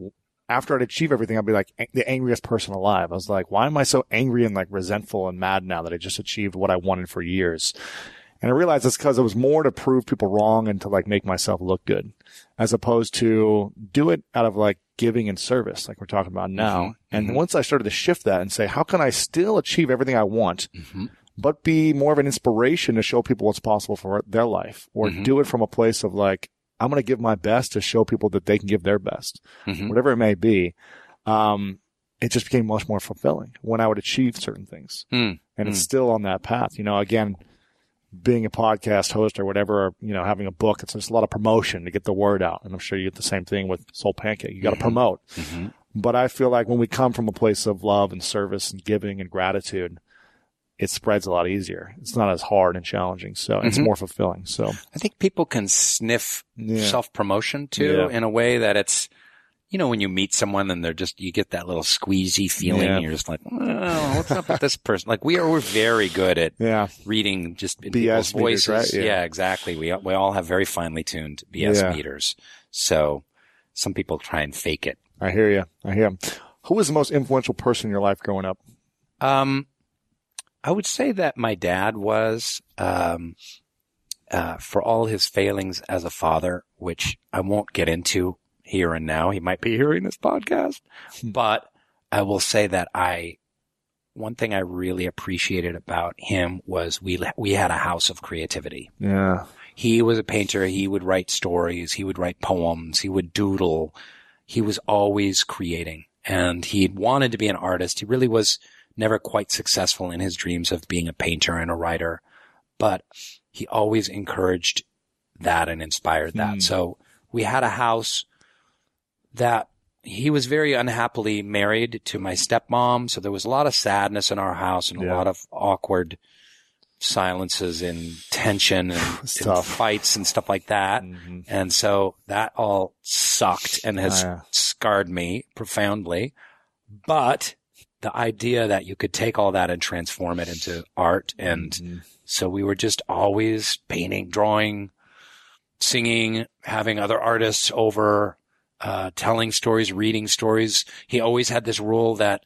after I'd achieve everything, I'd be like the angriest person alive. I was like, why am I so angry and like resentful and mad now that I just achieved what I wanted for years? And I realized it's because it was more to prove people wrong and to like make myself look good as opposed to do it out of like giving and service, like we're talking about now. And once I started to shift that and say, how can I still achieve everything I want, but be more of an inspiration to show people what's possible for their life or do it from a place of like, I'm going to give my best to show people that they can give their best, Mhm. whatever it may be. Um, it just became much more fulfilling when I would achieve certain things. Mm. And it's still on that path. You know, again, being a podcast host or whatever, or, you know, having a book, it's just a lot of promotion to get the word out. And I'm sure you get the same thing with Soul Pancake. You got to mm-hmm. promote. Mm-hmm. But I feel like when we come from a place of love and service and giving and gratitude, it spreads a lot easier. It's not as hard and challenging. So it's mm-hmm. more fulfilling. So I think people can sniff Yeah. self promotion too Yeah. in a way that it's, you know, when you meet someone and they're just, you get that little squeezy feeling. Yeah. And you're just like, oh, what's up with this person? Like we are, we're very good at yeah, reading just in BS people's meters, voices. right? Yeah. Yeah. exactly. We, we all have very finely tuned BS Yeah. meters. So some people try and fake it. I hear you. I hear. Who was the most influential person in your life growing up? Um, I would say that my dad was, um, uh, for all his failings as a father, which I won't get into here and now. He might be hearing this podcast, but I will say that I one thing I really appreciated about him was we we had a house of creativity. Yeah. He was a painter. He would write stories. He would write poems. He would doodle. He was always creating and he wanted to be an artist. He really was never quite successful in his dreams of being a painter and a writer, but he always encouraged that and inspired that. Hmm. So we had a house that he was very unhappily married to my stepmom. So there was a lot of sadness in our house and Yeah. a lot of awkward silences and tension and, and fights and stuff like that. Mhm. And so that all sucked and has Oh, yeah. scarred me profoundly. But the idea that you could take all that and transform it into art. And Mhm. so we were just always painting, drawing, singing, having other artists over, uh, telling stories, reading stories. He always had this rule that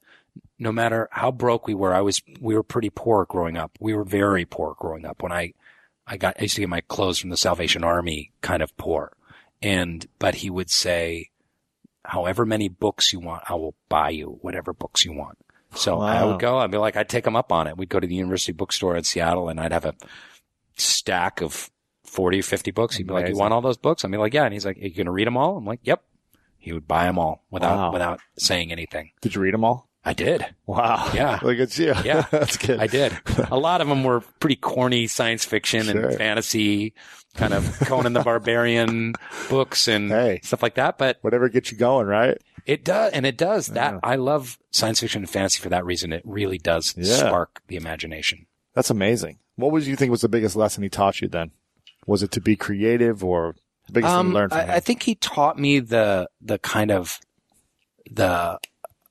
no matter how broke we were, I was, we were pretty poor growing up. We were very poor growing up. When I, I got, I used to get my clothes from the Salvation Army kind of poor. And, but he would say, however many books you want, I will buy you whatever books you want. So I would go, I'd be like, I'd take him up on it. We'd go to the university bookstore in Seattle and I'd have a stack of 40 or 50 books. He'd be like, you want all those books? I'd be like, yeah. And he's like, are you going to read them all? I'm like, yep. He would buy them all without, Wow. without saying anything. Did you read them all? I did. Wow. Yeah. Look at you. Yeah. That's good. I did. A lot of them were pretty corny science fiction Sure. and fantasy, kind of Conan the Barbarian books and Hey. stuff like that. But Whatever gets you going, right? it does, and it does that. Yeah. I love science fiction and fantasy for that reason. It really does Yeah. spark the imagination. That's amazing. What would you think was the biggest lesson he taught you then? Was it to be creative or the biggest thing Um, learned from I, him? I think he taught me the the kind of the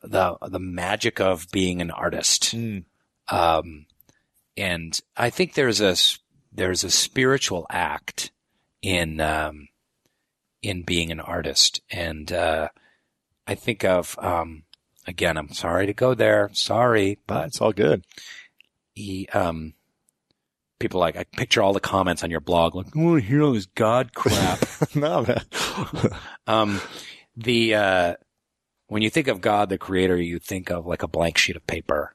the the magic of being an artist. Mm. Um, and I think there's a there's a spiritual act in um, in being an artist, and uh, I think of um, again. I'm sorry to go there. Sorry, but it's all good. he um people like I picture all the comments on your blog like I want to hear all this God crap. no, man. um the uh when you think of God the creator you think of like a blank sheet of paper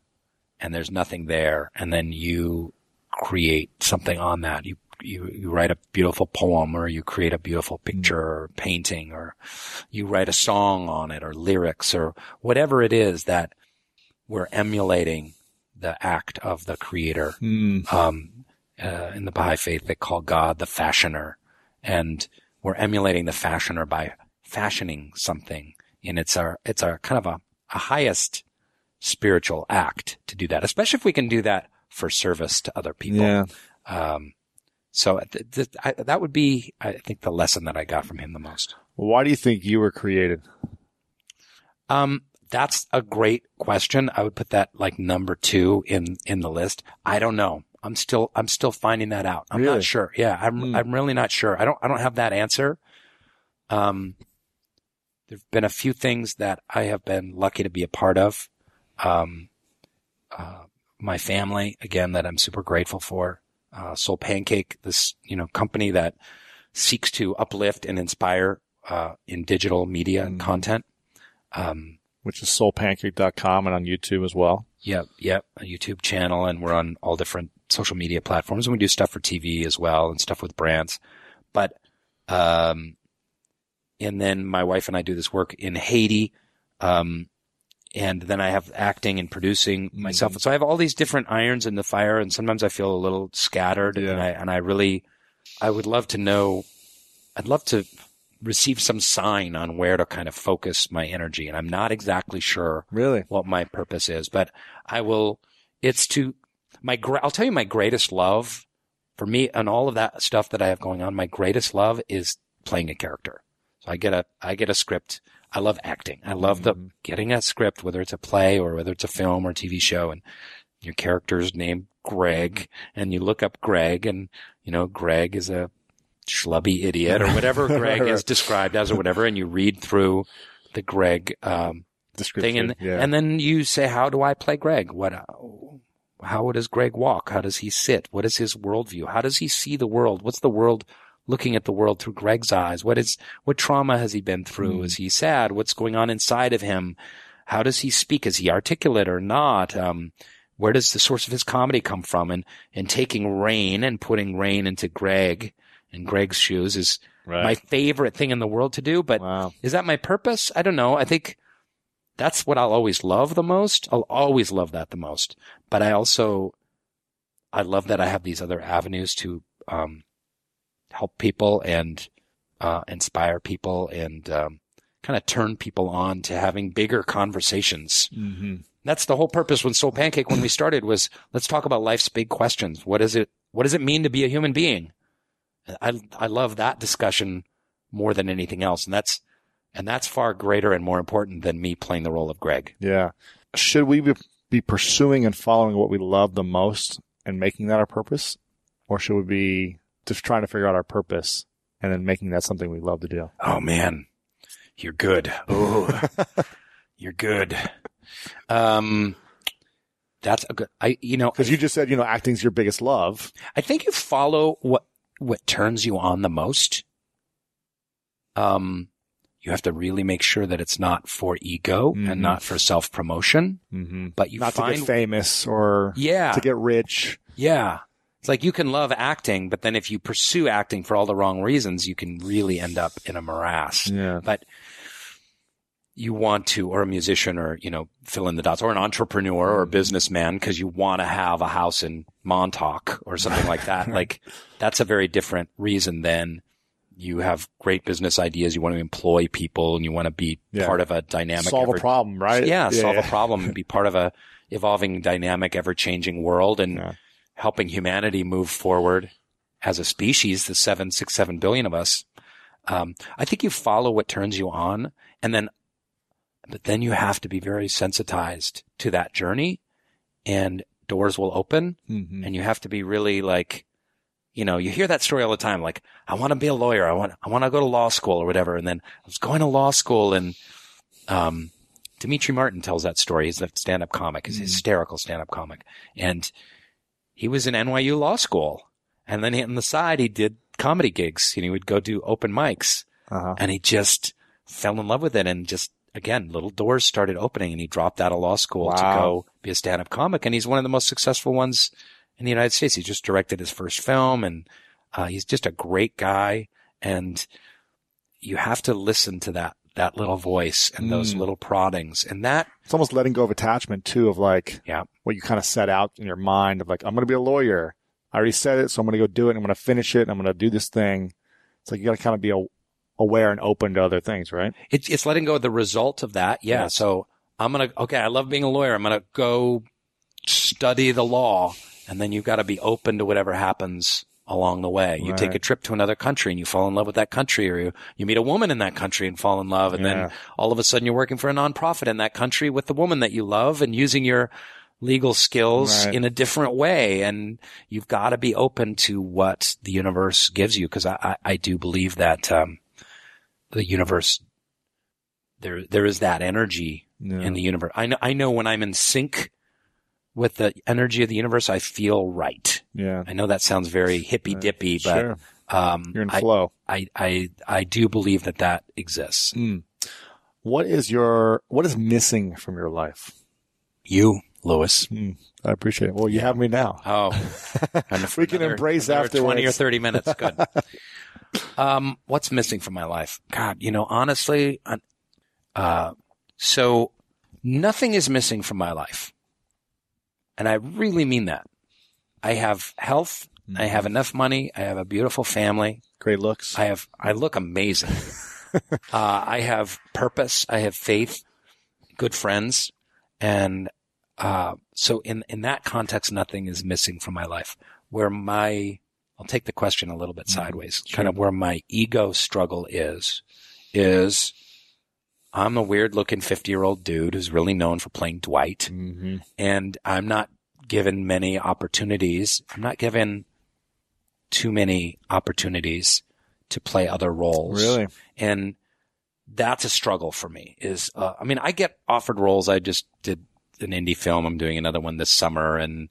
and there's nothing there and then you create something on that you you, you write a beautiful poem or you create a beautiful picture or painting or you write a song on it or lyrics or whatever it is that we're emulating the act of the creator Mm. um, uh, in the Baha'i faith they call God the fashioner, and we're emulating the fashioner by fashioning something, and it's our it's our kind of a, a highest spiritual act to do that, especially if we can do that for service to other people. Yeah. Um, so th- th- I, that would be, I think, the lesson that I got from him the most. Why do you think you were created? Um, that's a great question. I would put that like number two in, in the list. I don't know. I'm still, I'm still finding that out. I'm Really? not sure. Yeah. I'm, Hmm. I'm really not sure. I don't, I don't have that answer. Um, there've been a few things that I have been lucky to be a part of. Um, uh, my family, again, that I'm super grateful for. Uh, Soul Pancake, this, you know, company that seeks to uplift and inspire, uh, in digital media and Mm. content. Um, Which is soulpancake.com and on YouTube as well. Yep, yep. A YouTube channel, and we're on all different social media platforms, and we do stuff for TV as well, and stuff with brands. But, um, and then my wife and I do this work in Haiti, um, and then I have acting and producing myself. So I have all these different irons in the fire, and sometimes I feel a little scattered, Yeah. and I and I really, I would love to know, I'd love to receive some sign on where to kind of focus my energy, and I'm not exactly sure Really? what my purpose is, but I will, it's to my, I'll tell you my greatest love for me and all of that stuff that I have going on. My greatest love is playing a character. So I get a, I get a script. I love acting. I love the getting a script, whether it's a play or whether it's a film or TV show and your character's named Greg and you look up Greg and, you know, Greg is a schlubby idiot or whatever Greg is described as or whatever. And you read through the Greg, um, Description. thing, and yeah. and then you say, "How do I play Greg? What? How does Greg walk? How does he sit? What is his worldview? How does he see the world? What's the world looking at the world through Greg's eyes? What is what trauma has he been through? Hmm. Is he sad? What's going on inside of him? how does he speak? Is he articulate or not? Um, where does the source of his comedy come from? And, and taking Rainn and putting Rainn into Greg and Greg's shoes is Right. my favorite thing in the world to do. But Wow. is that my purpose? I don't know. I think that's what I'll always love the most. I'll always love that the most. But I also, I love that I have these other avenues to, um, help people and, uh, inspire people and, um, kind of turn people on to having bigger conversations. Mm-hmm. That's the whole purpose when Soul Pancake, when we started was let's talk about life's big questions. What is it? What does it mean to be a human being? I, I love that discussion more than anything else. And that's, and that's far greater and more important than me playing the role of Greg. Yeah. Should we be, pursuing and following what we love the most and making that our purpose? Or should we be just trying to figure out our purpose and then making that something we love to do? Oh man, you're good. Oh, you're good. Um, that's a good, I, you know, Because you just said, you know, acting's your biggest love. I think you follow what what turns you on the most. Um, you have to really make sure that it's not for ego Mhm. and not for self promotion, Mm-hmm. but you Not find to get famous or yeah, to get rich. yeah. It's like you can love acting, but then if you pursue acting for all the wrong reasons, you can really end up in a morass. Yeah. But you want to, or a musician, or you know, fill in the dots, or an entrepreneur or a businessman, because you want to have a house in Montauk or something like that. Like that's a very different reason than you have great business ideas. You want to employ people, and you want to be Yeah. part of a dynamic, Solve ever- a problem, right? Yeah, solve yeah. a problem, and be part of a evolving, dynamic, ever-changing world, and Yeah. helping humanity move forward as a species. The seven, six, seven billion of us. Um, I think you follow what turns you on, and then, but then you have to be very sensitized to that journey, and doors will open, Mhm. and you have to be really like, you know, you hear that story all the time. Like, I want to be a lawyer. I want, I want to go to law school or whatever. And then I was going to law school and, um, Demetri Martin tells that story. He's a stand-up comic. He's a hysterical stand-up comic. And he was in NYU law school. And then on the side, he did comedy gigs and he would go do open mics Uh-huh. and he just fell in love with it and just again little doors started opening and he dropped out of law school to go be a stand-up comic and he's one of the most successful ones in the United States. He just directed his first film and uh, he's just a great guy and you have to listen to that that little voice and those Mm. little proddings and that It's almost letting go of attachment too, of like yeah what you kind of set out in your mind of like, I'm going to be a lawyer. I already said it, so I'm going to go do it. I'm going to finish it. I'm going to do this thing. It's like you got to kind of be a, aware and open to other things, right? It's it's letting go of the result of that. Yeah. Yes. So I'm gonna okay. I love being a lawyer. I'm gonna go study the law, and then you've got to be open to whatever happens along the way. You take a trip to another country and you fall in love with that country, or you, you meet a woman in that country and fall in love, and Yeah. then all of a sudden you're working for a nonprofit in that country with the woman that you love and using your legal skills Right. in a different way. And you've got to be open to what the universe gives you. Cause I, I, I do believe that, um, the universe, there, there is that energy Yeah. in the universe. I know, I know when I'm in sync with the energy of the universe, I feel right. Yeah. I know that sounds very hippy dippy, but, Sure. um, You're in I, flow. I, I, I do believe that that exists. Mm. What is your, what is missing from your life? You, Lewis. Mm. I appreciate it. Well, you have me now. Oh, We can embrace after. Twenty or thirty minutes, good. um, what's missing from my life? God, you know, honestly, uh, so nothing is missing from my life, and I really mean that. I have health. I have enough money. I have a beautiful family. Great looks. I have. I look amazing. uh, I have purpose. I have faith. Good friends, and uh, so in in that context, nothing is missing from my life. Where my I'll take the question a little bit sideways. Kind of where my ego struggle is, is I'm a weird looking 50 year old dude who's really known for playing Dwight mm-hmm. and I'm not given many opportunities. I'm not given too many opportunities to play other roles. Really? And that's a struggle for me is, uh, I mean, I get offered roles. I just did an indie film. I'm doing another one this summer and,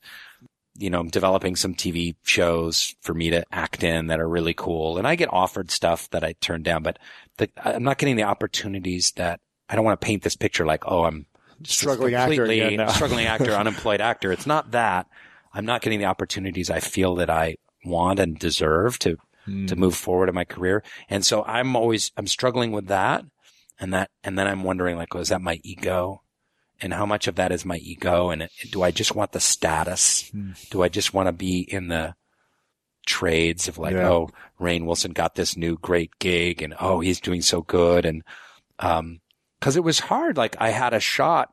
you know, I'm developing some TV shows for me to act in that are really cool. And I get offered stuff that I turn down, but the, I'm not getting the opportunities that I don't want to paint this picture like, oh, I'm Struggling actor now. struggling actor, unemployed actor. It's not that I'm not getting the opportunities I feel that I want and deserve to Hmm. to move forward in my career. And so I'm always I'm struggling with that, and that and then I'm wondering like, oh, is that my ego? And how much of that is my ego? And do I just want the status? Hmm. Do I just want to be in the trades of like, Yeah. oh, Rainn Wilson got this new great gig and oh, he's doing so good. And, um, cause it was hard. Like I had a shot,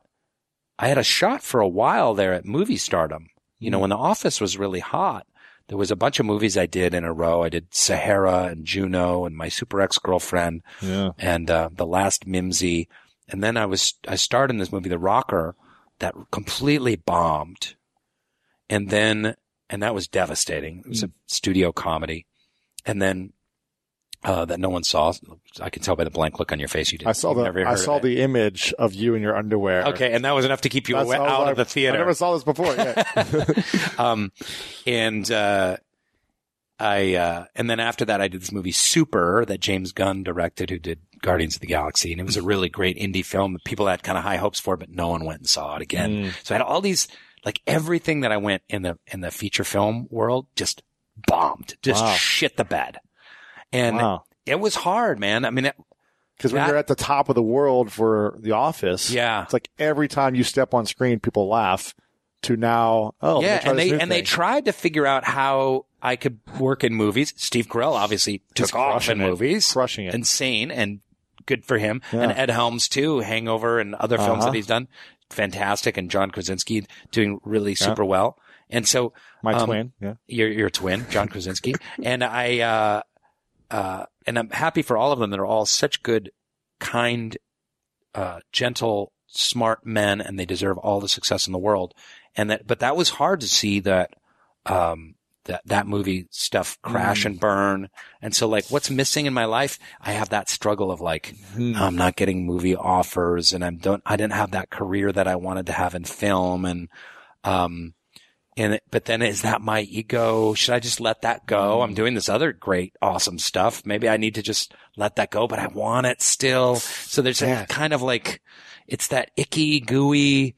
I had a shot for a while there at movie stardom. You know, when the office was really hot, there was a bunch of movies I did in a row. I did Sahara and Juno and my super ex girlfriend Yeah. and, uh, the last Mimzy. And then I was, I starred in this movie, The Rocker, that completely bombed. And then, and that was devastating. It was a studio comedy. And then, uh, that no one saw. I can tell by the blank look on your face. You didn't. I saw the I saw the image of you in your underwear. Okay. And that was enough to keep you That's- away, I out like, of the theater. I never saw this before. Yeah. um, and, uh, I, uh, and then after that, I did this movie Super that James Gunn directed, who did Guardians of the Galaxy. And it was a really great indie film that people had kind of high hopes for, but no one went and saw it again. So I had all these, like everything that I went in the, in the feature film world just bombed, just Wow. shit the bed. And Wow. it was hard, man. I mean, it, Because when That- you're at the top of the world for The Office, Yeah. it's like every time you step on screen, people laugh. To now, oh, yeah, and they and they tried to figure out how I could work in movies. Steve Carell obviously took off in it. movies, Crushing it. insane, and good for him. Yeah. And Ed Helms too, Hangover and other films Uh-huh. that he's done, fantastic. And John Krasinski doing really super well. And so My um, twin, yeah. your your twin, John Krasinski, and I uh, uh, and I'm happy for all of them. They're all such good, kind, uh, gentle, smart men, and they deserve all the success in the world. And that, but that was hard to see that. Um, that, that movie stuff crash and burn. And so like what's missing in my life? I have that struggle of like, I'm not getting movie offers and I'm don't, I didn't have that career that I wanted to have in film. And, um, and it, but then is that my ego? Should I just let that go? I'm doing this other great, awesome stuff. Maybe I need to just let that go, but I want it still. So there's Yeah. a kind of like, it's that icky, gooey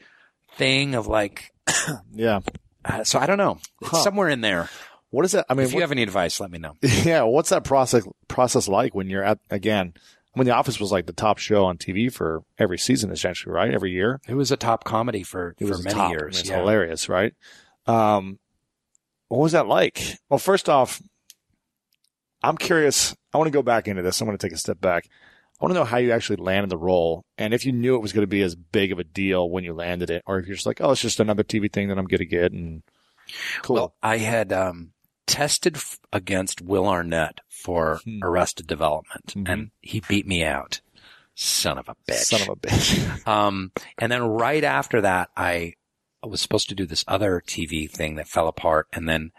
thing of like, Yeah. uh, so I don't know. It's Huh. somewhere in there. What is that? I mean, If you what- have any advice, let me know. yeah, what's that process process like when you're at again? When The Office was like the top show on TV for every season, essentially, right? Every year, It was a top comedy for, it for many top. years. It's yeah. hilarious, right? Um, what was that like? Well, first off, I'm curious. I want to go back into this. I'm going to take a step back. I want to know how you actually landed the role, and if you knew it was going to be as big of a deal when you landed it, or if you're just like, oh, it's just another TV thing that I'm going to get, and cool. Well, I had um, tested f- against Will Arnett for Hmm. Arrested Development, Mhm. and he beat me out. Son of a bitch. Son of a bitch. Um, and then right after that, I was supposed to do this other TV thing that fell apart. And then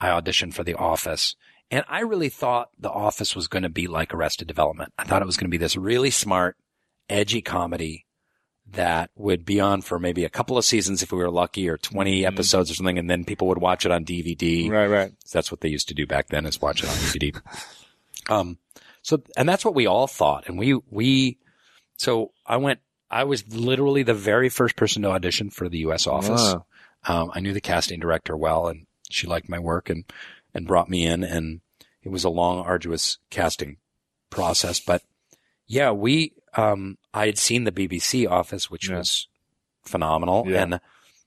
I auditioned for The Office. And I really thought The Office was going to be like Arrested Development. I thought it was going to be this really smart, edgy comedy that would be on for maybe a couple of seasons if we were lucky or 20 episodes or something. And then people would watch it on DVD. right, right. That's what they used to do back then is watch it on DVD. um, so, and that's what we all thought. And we, we, so I went, I was literally the very first person to audition for the U.S. office. Wow. Um, I knew the casting director well and she liked my work and, and brought me in and it was a long, arduous casting process. But yeah, we, um, I had seen the BBC office, which Yeah. was phenomenal. Yeah. And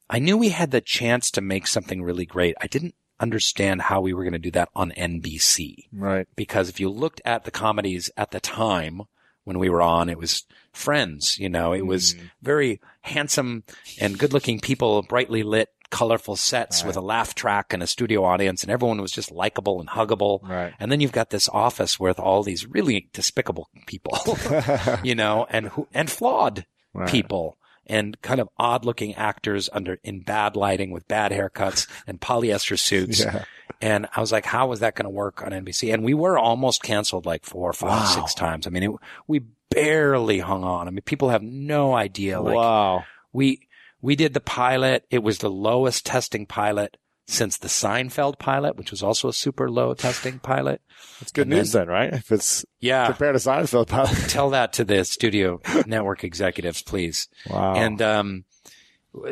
I knew we had the chance to make something really great. I didn't understand how we were going to do that on NBC Right. because if you looked at the comedies at the time when we were on, it was Friends, you know, it was Mm. very handsome and good looking people, brightly lit, colorful sets with a laugh track and a studio audience and everyone was just likable and huggable. Right. And then you've got this office with all these really despicable people, you know, and who, and flawed Right. people and kind of odd looking actors under in bad lighting with bad haircuts and polyester suits. Yeah. And I was like, how was that going to work on NBC? And we were almost canceled like four, five, six times. I mean, it, we barely hung on. I mean, people have no idea. Like wow. we, we did the pilot. It was the lowest testing pilot since the Seinfeld pilot, which was also a super low testing pilot. That's good And news then, right? If it's Yeah. compared to Seinfeld, pilot. Tell that to the studio network executives, please. Wow. And um,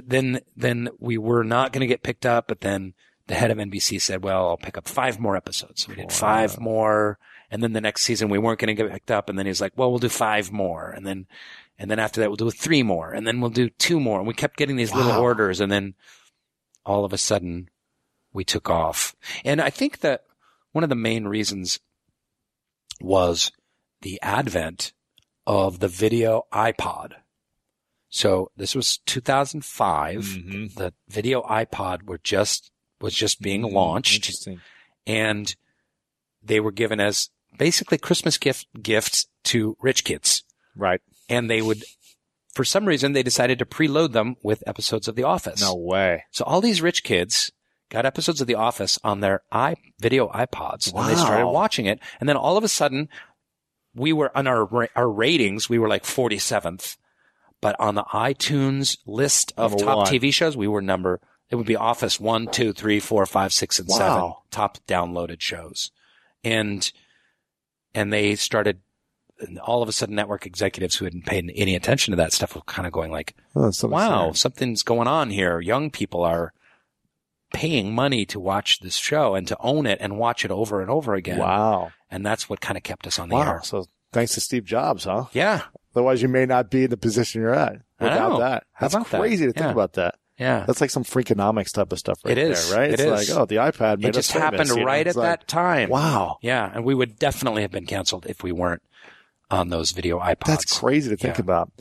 then then we were not going to get picked up, but then the head of NBC said, "Well, I'll pick up five more episodes." So we did five more, and then the next season we weren't going to get picked up, and then he's like, "Well, we'll do five more," and then and then after that we'll do three more, and then we'll do two more, and we kept getting these little orders, and then all of a sudden we took off, and I think that one of the main reasons was the advent of the video iPod. So this was 2005. Mhm. The video iPod were just was just being launched, Interesting. and they were given as basically Christmas gift gifts to rich kids. Right. And they would, for some reason, they decided to preload them with episodes of The Office. No way. So all these rich kids got episodes of The Office on their i video iPods, and they started watching it. And then all of a sudden, we were on our our ratings. We were like 47th, but on the iTunes list of Number top one. TV shows, we were number. It would be Office one, two, three, four, five, six, and seven top downloaded shows, and and they started. And all of a sudden, network executives who hadn't paid any attention to that stuff were kind of going like, Oh, wow, something's going on here. Young people are paying money to watch this show and to own it and watch it over and over again. Wow. And that's what kind of kept us on the Wow. air. So thanks to Steve Jobs, huh? Yeah. Otherwise, you may not be in the position you're at without that. That's about that? crazy to think Yeah. about that. Yeah. That's like some freakonomics type of stuff right It is. there, right? It it's is. like, oh, the iPad made it us just famous, happened you know? right It's at like, that time. Wow. Yeah. And we would definitely have been canceled if we weren't on those video iPods. That's crazy to think Yeah. about.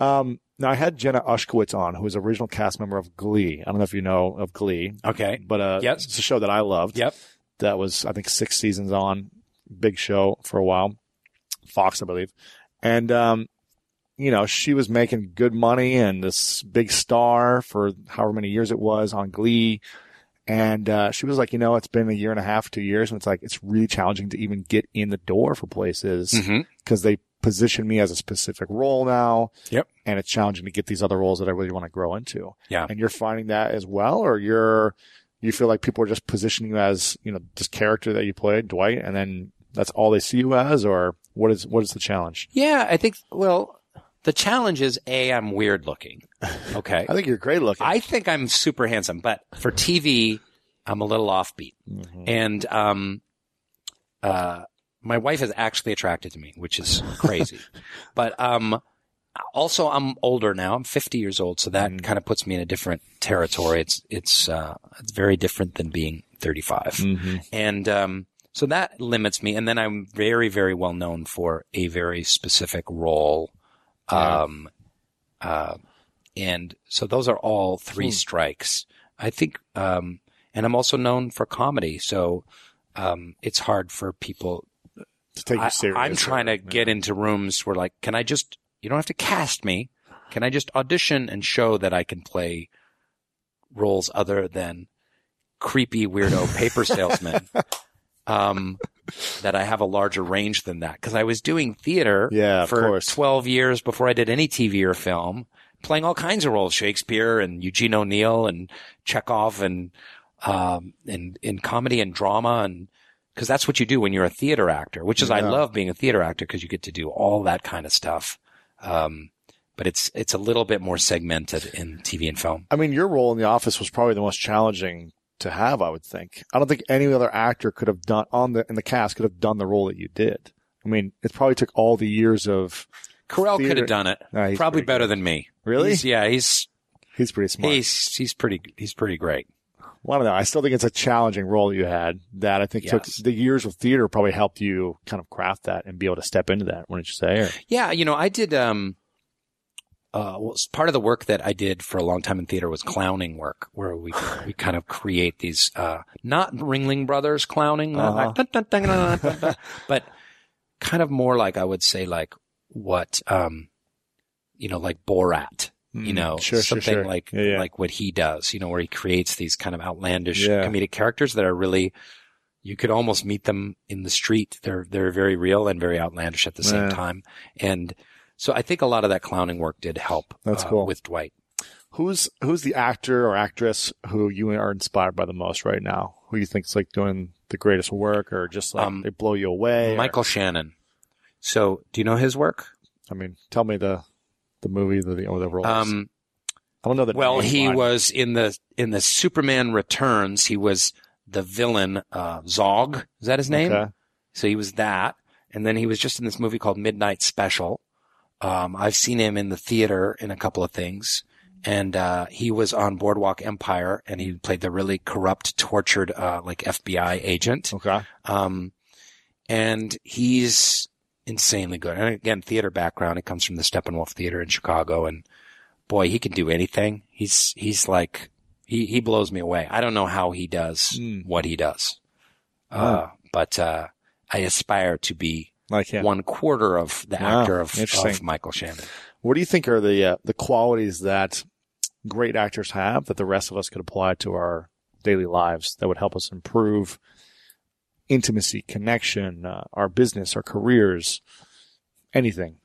Um, now I had Jenna Ushkowitz on, who was original cast member of Glee. I don't know if you know of Glee, Okay. but uh, Yep. it's a show that I loved. Yep. That was, I think, six seasons on. Big show for a while. Fox, I believe. And, um, you know, she was making good money and this big star for however many years it was on Glee. And, uh, she was like, you know, it's been a year and a half, two years. And it's like, it's really challenging to even get in the door for places because they position me as a specific role now. Yep. And it's challenging to get these other roles that I really want to grow into. Yeah. And you're finding that as well, or you're, you feel like people are just positioning you as, you know, this character that you played, Dwight, and then that's all they see you as, or what is, what is the challenge? Yeah. I think, well, the challenge is A, I'm weird looking. Okay. I think you're great looking. I think I'm super handsome, but for TV, I'm a little offbeat. Mm-hmm. And um, uh, my wife is actually attracted to me, which is crazy. but um, also, I'm older now. I'm 50 years old, so Mm-hmm. that kind of puts me in a different territory. It's it's uh, it's very different than being 35, Mm-hmm. and um, so that limits me. And then I'm very very well known for a very specific role. Um, uh, and so those are all three strikes. I think, um, and I'm also known for comedy. So, um, it's hard for people. to take you I, serious. I'm trying to or- get into rooms where like, can I just, you don't have to cast me. Can I just audition and show that I can play roles other than creepy weirdo paper salesman? um, that I have a larger range than that because I was doing theater Yeah, for course. 12 years before I did any TV or film, playing all kinds of roles, Shakespeare and Eugene O'Neill and Chekhov and, um, and in comedy and drama and, cause that's what you do when you're a theater actor, which is, I love being a theater actor because you get to do all that kind of stuff. Um, but it's, it's a little bit more segmented in TV and film. I mean, your role in the office was probably the most challenging to have, I would think. I don't think any other actor could have done on the in the cast could have done the role that you did. I mean, it probably took all the years of Carell could have done it. No, Probably better good. than me. Really? He's- yeah, he's, he's pretty smart. he's, he's pretty, he's pretty great. Well, I don't know. I still think it's a challenging role that you had that I think Yes. took the years of theater probably helped you kind of craft that and be able to step into that, wouldn't you say? Or, Yeah, you know, I did. Um, uh, well, part of the work that I did for a long time in theater was clowning work, where we we kind of create these uh, not Ringling Brothers clowning, not like dun, dun, dun, dun, dun, dun, but kind of more like I would say like what um, you know, like Borat. You Mm, know, sure, sure, something sure. like Yeah, yeah. like what he does. You know, where he creates these kind of outlandish Yeah. comedic characters that are really you could almost meet them in the street. They're they're very real and very outlandish at the same time. And so I think a lot of that clowning work did help. That's uh, cool. with Dwight. Who's who's the actor or actress who you are inspired by the most right now? Who you think is like doing the greatest work, or just like Um, they blow you away? or- Michael Shannon. So, do you know his work? I mean, tell me the the movie, the the, or the roles. Um, I don't know the. well, he but- was in the in the Superman Returns. He was the villain uh, Zog. Is that his name? Okay. So he was that, and then he was just in this movie called Midnight Special. Um, I've seen him in the theater in a couple of things, and uh, he was on Boardwalk Empire, and he played the really corrupt, tortured, uh, like FBI agent. Okay. Um, and he's insanely good. And again, theater background. It comes from the Steppenwolf Theater in Chicago, and boy, he can do anything. He's he's like he he blows me away. I don't know how he does Hmm. what he does, Oh. uh, but uh, I aspire to be Like him. one quarter of the Wow, actor of, of Michael Shannon. What do you think are the uh, the qualities that great actors have that the rest of us could apply to our daily lives that would help us improve intimacy, connection, uh, our business, our careers, anything?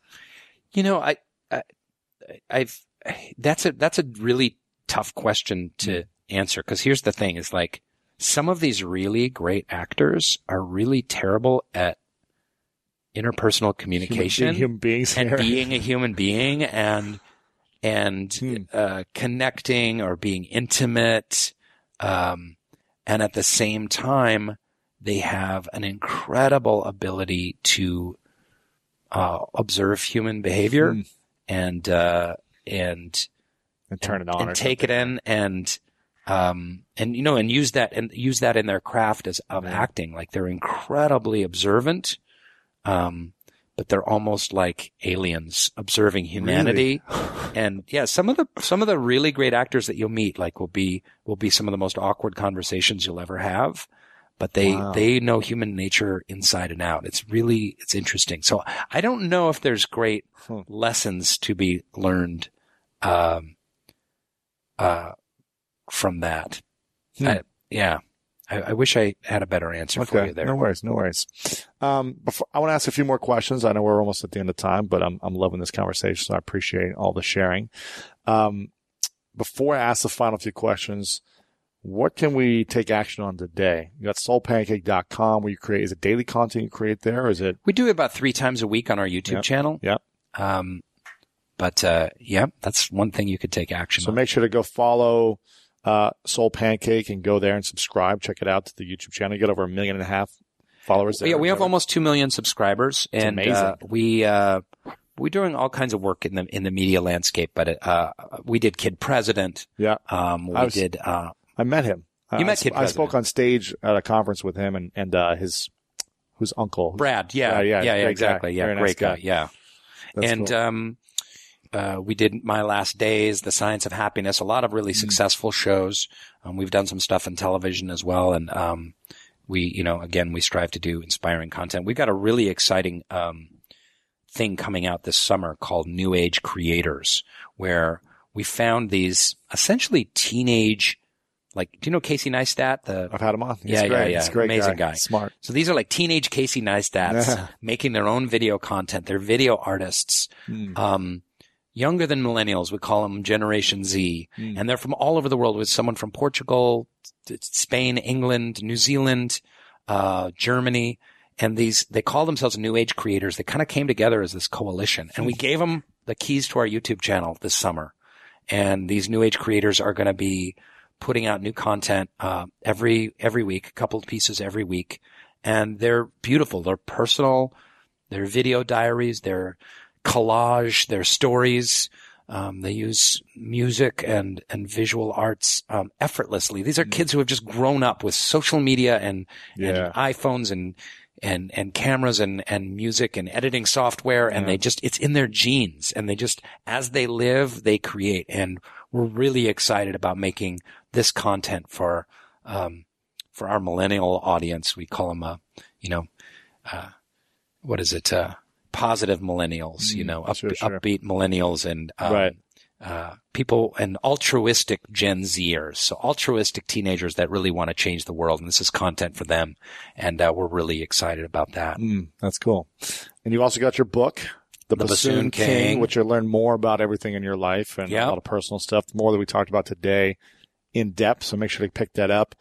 You know, I, I, I've, that's a, that's a really tough question to answer. Cause here's the thing is like some of these really great actors are really terrible at interpersonal communication human, beings, and being a human being and, and, Hmm. uh, connecting or being intimate. Um, and at the same time, they have an incredible ability to, uh, observe human behavior Hmm. and, uh, and, and turn it on and take it in and, um, and, you know, and use that and use that in their craft as of Yeah. acting. Like they're incredibly observant. Um, but they're almost like aliens observing humanity. and yeah, some of the, some of the really great actors that you'll meet, like will be, will be some of the most awkward conversations you'll ever have. But they, Wow. they know human nature inside and out. It's really, it's interesting. So I don't know if there's great Hmm. lessons to be learned, um, uh, from that. Hmm. I, yeah. I, I wish I had a better answer for you there. no worries, no worries. Um, before, I want to ask a few more questions. I know we're almost at the end of time, but I'm I'm loving this conversation, so I appreciate all the sharing. Um, before I ask the final few questions, what can we take action on today? You got soulpancake.com where you create, is it daily content you create there? Or is it, We do it about three times a week on our YouTube Yep. channel. Yep. Um, but, uh, yeah, that's one thing you could take action so on. make sure to go follow, uh, Soul Pancake and go there and subscribe. Check it out to the YouTube channel. You got over a million and a half followers there. yeah, we have right? almost two million subscribers, and amazing. uh, we uh, we're doing all kinds of work in the in the media landscape. But uh, we did Kid President. Yeah. Um, we I was- did. Uh, I met him. You Uh, met I, Kid I spoke on stage at a conference with him and, and, uh, his, whose uncle. Brad. Yeah. Yeah, yeah, Yeah. Yeah. exactly. Yeah. Very nice great guy. guy. Yeah. That's and cool. um, uh, we did My Last Days, The Science of Happiness, a lot of Mm. really successful shows. Um, we've done some stuff in television as well, and um, we, you know, again, we strive to do inspiring content. We've got a really exciting um, thing coming out this summer called New Age Creators, where we found these essentially teenage, like, do you know Casey Neistat? The I've had him on. He's Yeah, yeah, great. yeah. He's great Amazing guy. guy. Smart. so these are like teenage Casey Neistats making their own video content. They're video artists, Mm. um, younger than millennials. We call them Generation Z, Mm. and they're from all over the world. With someone from Portugal, Spain, England, New Zealand, uh, Germany, and these they call themselves New Age creators. They kind of came together as this coalition, and we gave them the keys to our YouTube channel this summer. And these New Age creators are going to be putting out new content uh, every every week, a couple of pieces every week, and they're beautiful. They're personal. They're video diaries. They're collage. They're stories. Um, they use music and and visual arts um, effortlessly. These are kids who have just grown up with social media and, Yeah. and iPhones and and and cameras and and music and editing software, and Yeah. they just it's in their genes, and they just as they live, they create. And we're really excited about making this content for um, for our millennial audience. We call them, uh, you know, uh, what is it? Uh, positive millennials, you know, up, Mm, sure, sure. upbeat millennials and, um, Right. uh, people and altruistic Gen Zers. So altruistic teenagers that really want to change the world. And this is content for them. And, uh, we're really excited about that. Mm, that's cool. And you've also got your book, the, The Bassoon, Bassoon King, King. which you learn more about everything in your life and Yep. a lot of personal stuff, more that we talked about today in depth. So make sure to pick that up.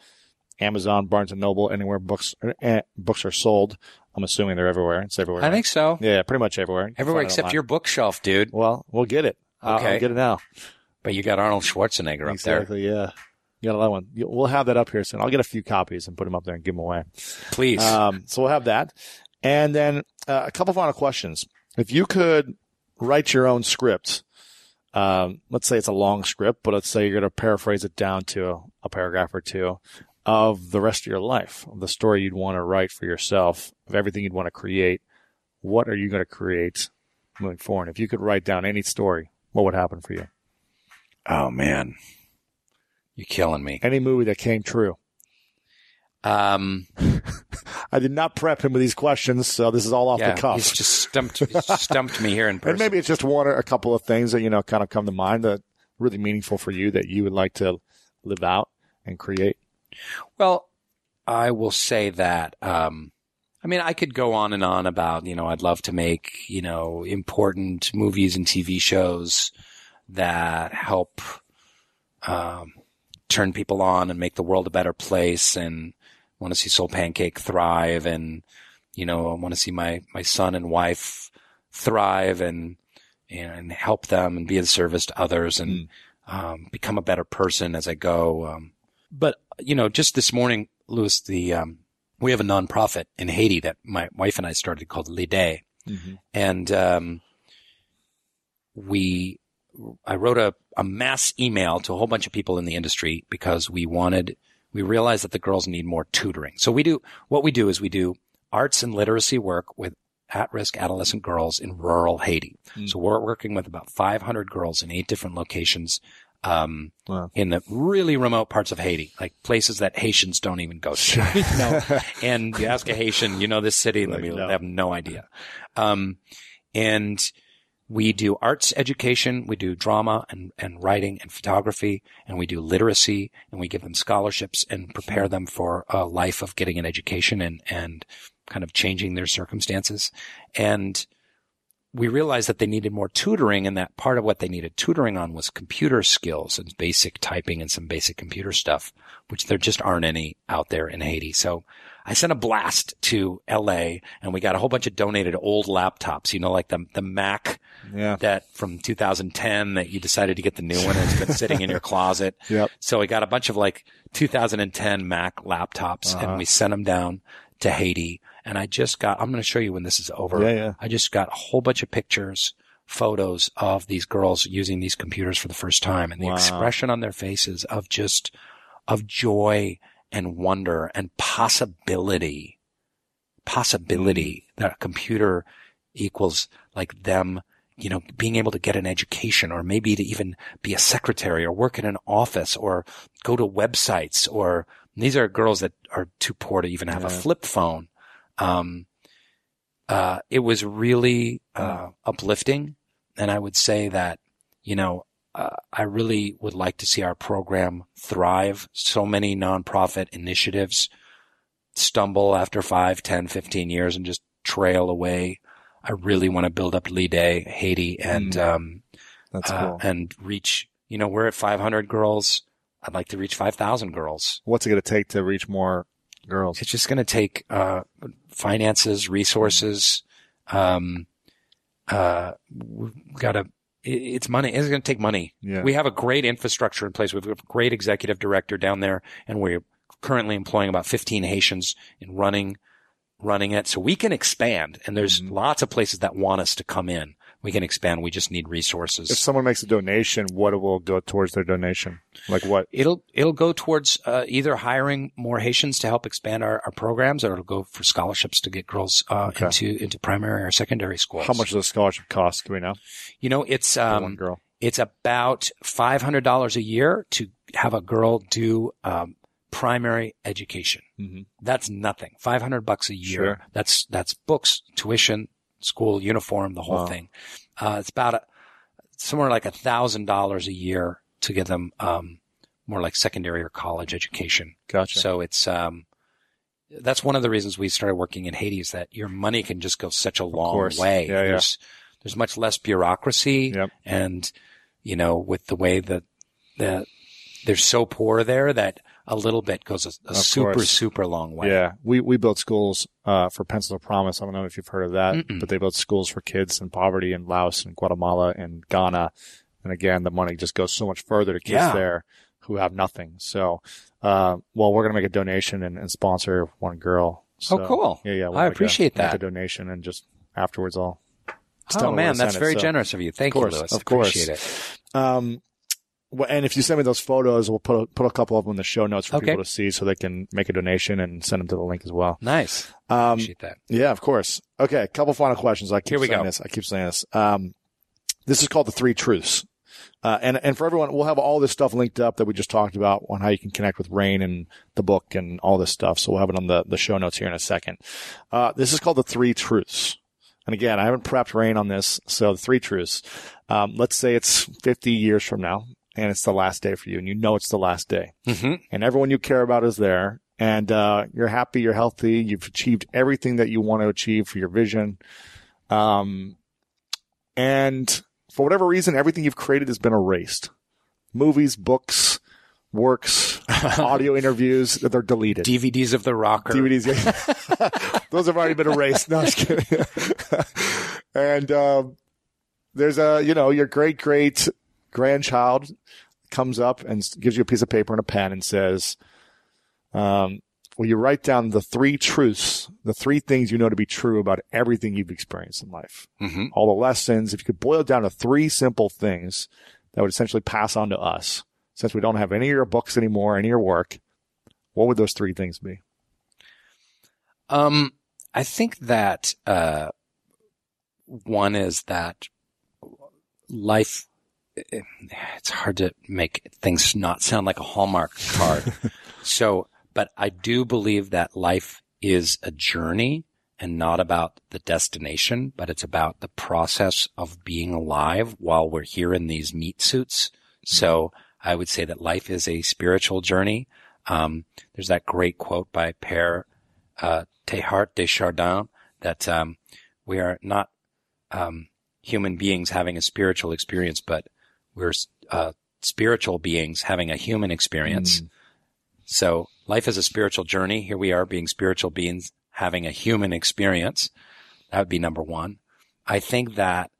Amazon, Barnes and Noble, anywhere books eh, books are sold. I'm assuming they're everywhere. It's everywhere. I think so. Yeah, pretty much everywhere. Everywhere except online. your bookshelf, dude. Well, we'll get it. Okay. I'll get it now. But you got Arnold Schwarzenegger up there. Exactly. Yeah. You got another one. We'll have that up here soon. I'll get a few copies and put them up there and give them away. Please. Um, so we'll have that. And then uh, a couple final questions. If you could write your own script, um, let's say it's a long script, but let's say you're going to paraphrase it down to a, a paragraph or two of the rest of your life, of the story you'd want to write for yourself, of everything you'd want to create. What are you going to create moving forward? If you could write down any story, what would happen for you? oh man, you're killing me. Any movie that came true. Um, I did not prep him with these questions, so this is all off yeah, the cuff. he's just stumped, he's stumped me here in person. And maybe it's just one or a couple of things that, you know, kind of come to mind that really meaningful for you that you would like to live out and create. Well, I will say that. Um, I mean, I could go on and on about, you know, I'd love to make, you know, important movies and TV shows that help um, turn people on and make the world a better place and want to see Soul Pancake thrive and, you know, I want to see my, my son and wife thrive and, and help them and be of service to others and um, become a better person as I go. Um, but you know, just this morning, Lewis, the um, we have a nonprofit in Haiti that my wife and I started called Lide, and um, we I wrote a, a mass email to a whole bunch of people in the industry because we wanted we realized that the girls need more tutoring. So we do what we do is we do arts and literacy work with at-risk adolescent girls in rural Haiti. So we're working with about 500 girls in eight different locations um, Wow. in the really remote parts of Haiti, like places that Haitians don't even go to. you know? And you ask a Haitian, you know this city, and Like, they have no idea. Um, and we do arts education, we do drama and, and writing and photography, and we do literacy, and we give them scholarships and prepare them for a life of getting an education and, and kind of changing their circumstances. And we realized that they needed more tutoring and that part of what they needed tutoring on was computer skills and basic typing and some basic computer stuff, which there just aren't any out there in Haiti. So I sent a blast to LA and we got a whole bunch of donated old laptops, you know, like the, the Mac Yeah. that from 2010 that you decided to get the new one and it's been sitting in your closet. Yep. So we got a bunch of like 2010 Mac laptops Uh-huh. and we sent them down to Haiti. And I just got, I'm going to show you when this is over. Yeah, yeah. I just got a whole bunch of pictures, photos of these girls using these computers for the first time and the Wow. expression on their faces of just, of joy and wonder and possibility, possibility mm-hmm. that a computer equals like them, you know, being able to get an education or maybe to even be a secretary or work in an office or go to websites or these are girls that are too poor to even have a flip phone. Um, uh, it was really, uh, uplifting. And I would say that, you know, uh, I really would like to see our program thrive. So many nonprofit initiatives stumble after 5, 10, 15 years and just trail away. I really want to build up Lide, Haiti, and um, That's uh, cool. and reach. You know, we're at 500 girls. I'd like to reach 5,000 girls. What's it going to take to reach more girls? It's just going to take uh, finances, resources. Um, uh, we've got to. It's money. It's going to take money. Yeah. We have a great infrastructure in place. We have a great executive director down there, and we're currently employing about 15 Haitians in running running it. So we can expand, and there's Mm-hmm. lots of places that want us to come in. We can expand. We just need resources. If someone makes a donation, what will go towards their donation? Like what? It'll it'll go towards uh, either hiring more Haitians to help expand our, our programs, or it'll go for scholarships to get girls uh, Okay. into into primary or secondary schools. How much does a scholarship cost? Do we know? You know, it's For one um, girl. it's about five hundred dollars a year to have a girl do um, primary education. Mhm. That's nothing. Five hundred bucks a year. Sure. That's that's books, tuition, school uniform, the whole Wow. thing. Uh, it's about a, somewhere like a thousand dollars a year to give them um, more like secondary or college education. Gotcha. So it's um, that's one of the reasons we started working in Haiti is that your money can just go such a long way. Yeah, yeah. there's there's much less bureaucracy Yep. and, you know, with the way that, that they're so poor there that a little bit goes a, a super, course. super long way. Yeah, we we built schools uh, for Pencil of Promise. I don't know if you've heard of that, Mm-mm. but they built schools for kids in poverty in Laos and Guatemala and Ghana. And again, the money just goes so much further to kids Yeah. there who have nothing. So, uh, well, we're gonna make a donation and, and sponsor one girl. So, Oh, cool. Yeah, yeah. we'll I make a- appreciate make that. a donation and just afterwards I'll. Oh man, that's send it. very So- generous of you. Thank Of course, you, Lewis. of course. Appreciate it. Um, and if you send me those photos, we'll put a, put a couple of them in the show notes for Okay. people to see, so they can make a donation and send them to the link as well. Nice. Um, Appreciate that. yeah, of course. Okay, a couple final questions. I keep Here we saying go. this. I keep saying this. Um, this is called the three truths. Uh, and, and for everyone, we'll have all this stuff linked up that we just talked about on how you can connect with Rainn and the book and all this stuff. So we'll have it on the, the show notes here in a second. Uh, this is called the three truths. And again, I haven't prepped Rainn on this. So the three truths. Um, let's say it's 50 years from now and it's the last day for you and you know it's the last day hmm and everyone you care about is there and uh, you're happy you're healthy you've achieved everything that you want to achieve for your vision um, and for whatever reason everything you've created has been erased movies books works audio interviews that they're deleted DVDs of the rocker. DVDs. yeah. Those have already been erased. No, I'm just kidding. and um, there's a, you know, your great great grandchild comes up and gives you a piece of paper and a pen and says, um, "Will you write down the three truths, the three things you know to be true about everything you've experienced in life, hmm all the lessons? If you could boil it down to three simple things that would essentially pass on to us, since we don't have any of your books anymore, any of your work." What would those three things be? Um, I think that uh, one is that life. It's hard to make things not sound like a Hallmark card. so, but I do believe that life is a journey and not about the destination, but it's about the process of being alive while we're here in these meat suits. So I would say that life is a spiritual journey. Um, there's that great quote by Père uh, Teilhard de Chardin that um, we are not um, human beings having a spiritual experience, but we're uh, spiritual beings having a human experience. So life is a spiritual journey. Here we are being spiritual beings having a human experience. That would be number one. I think that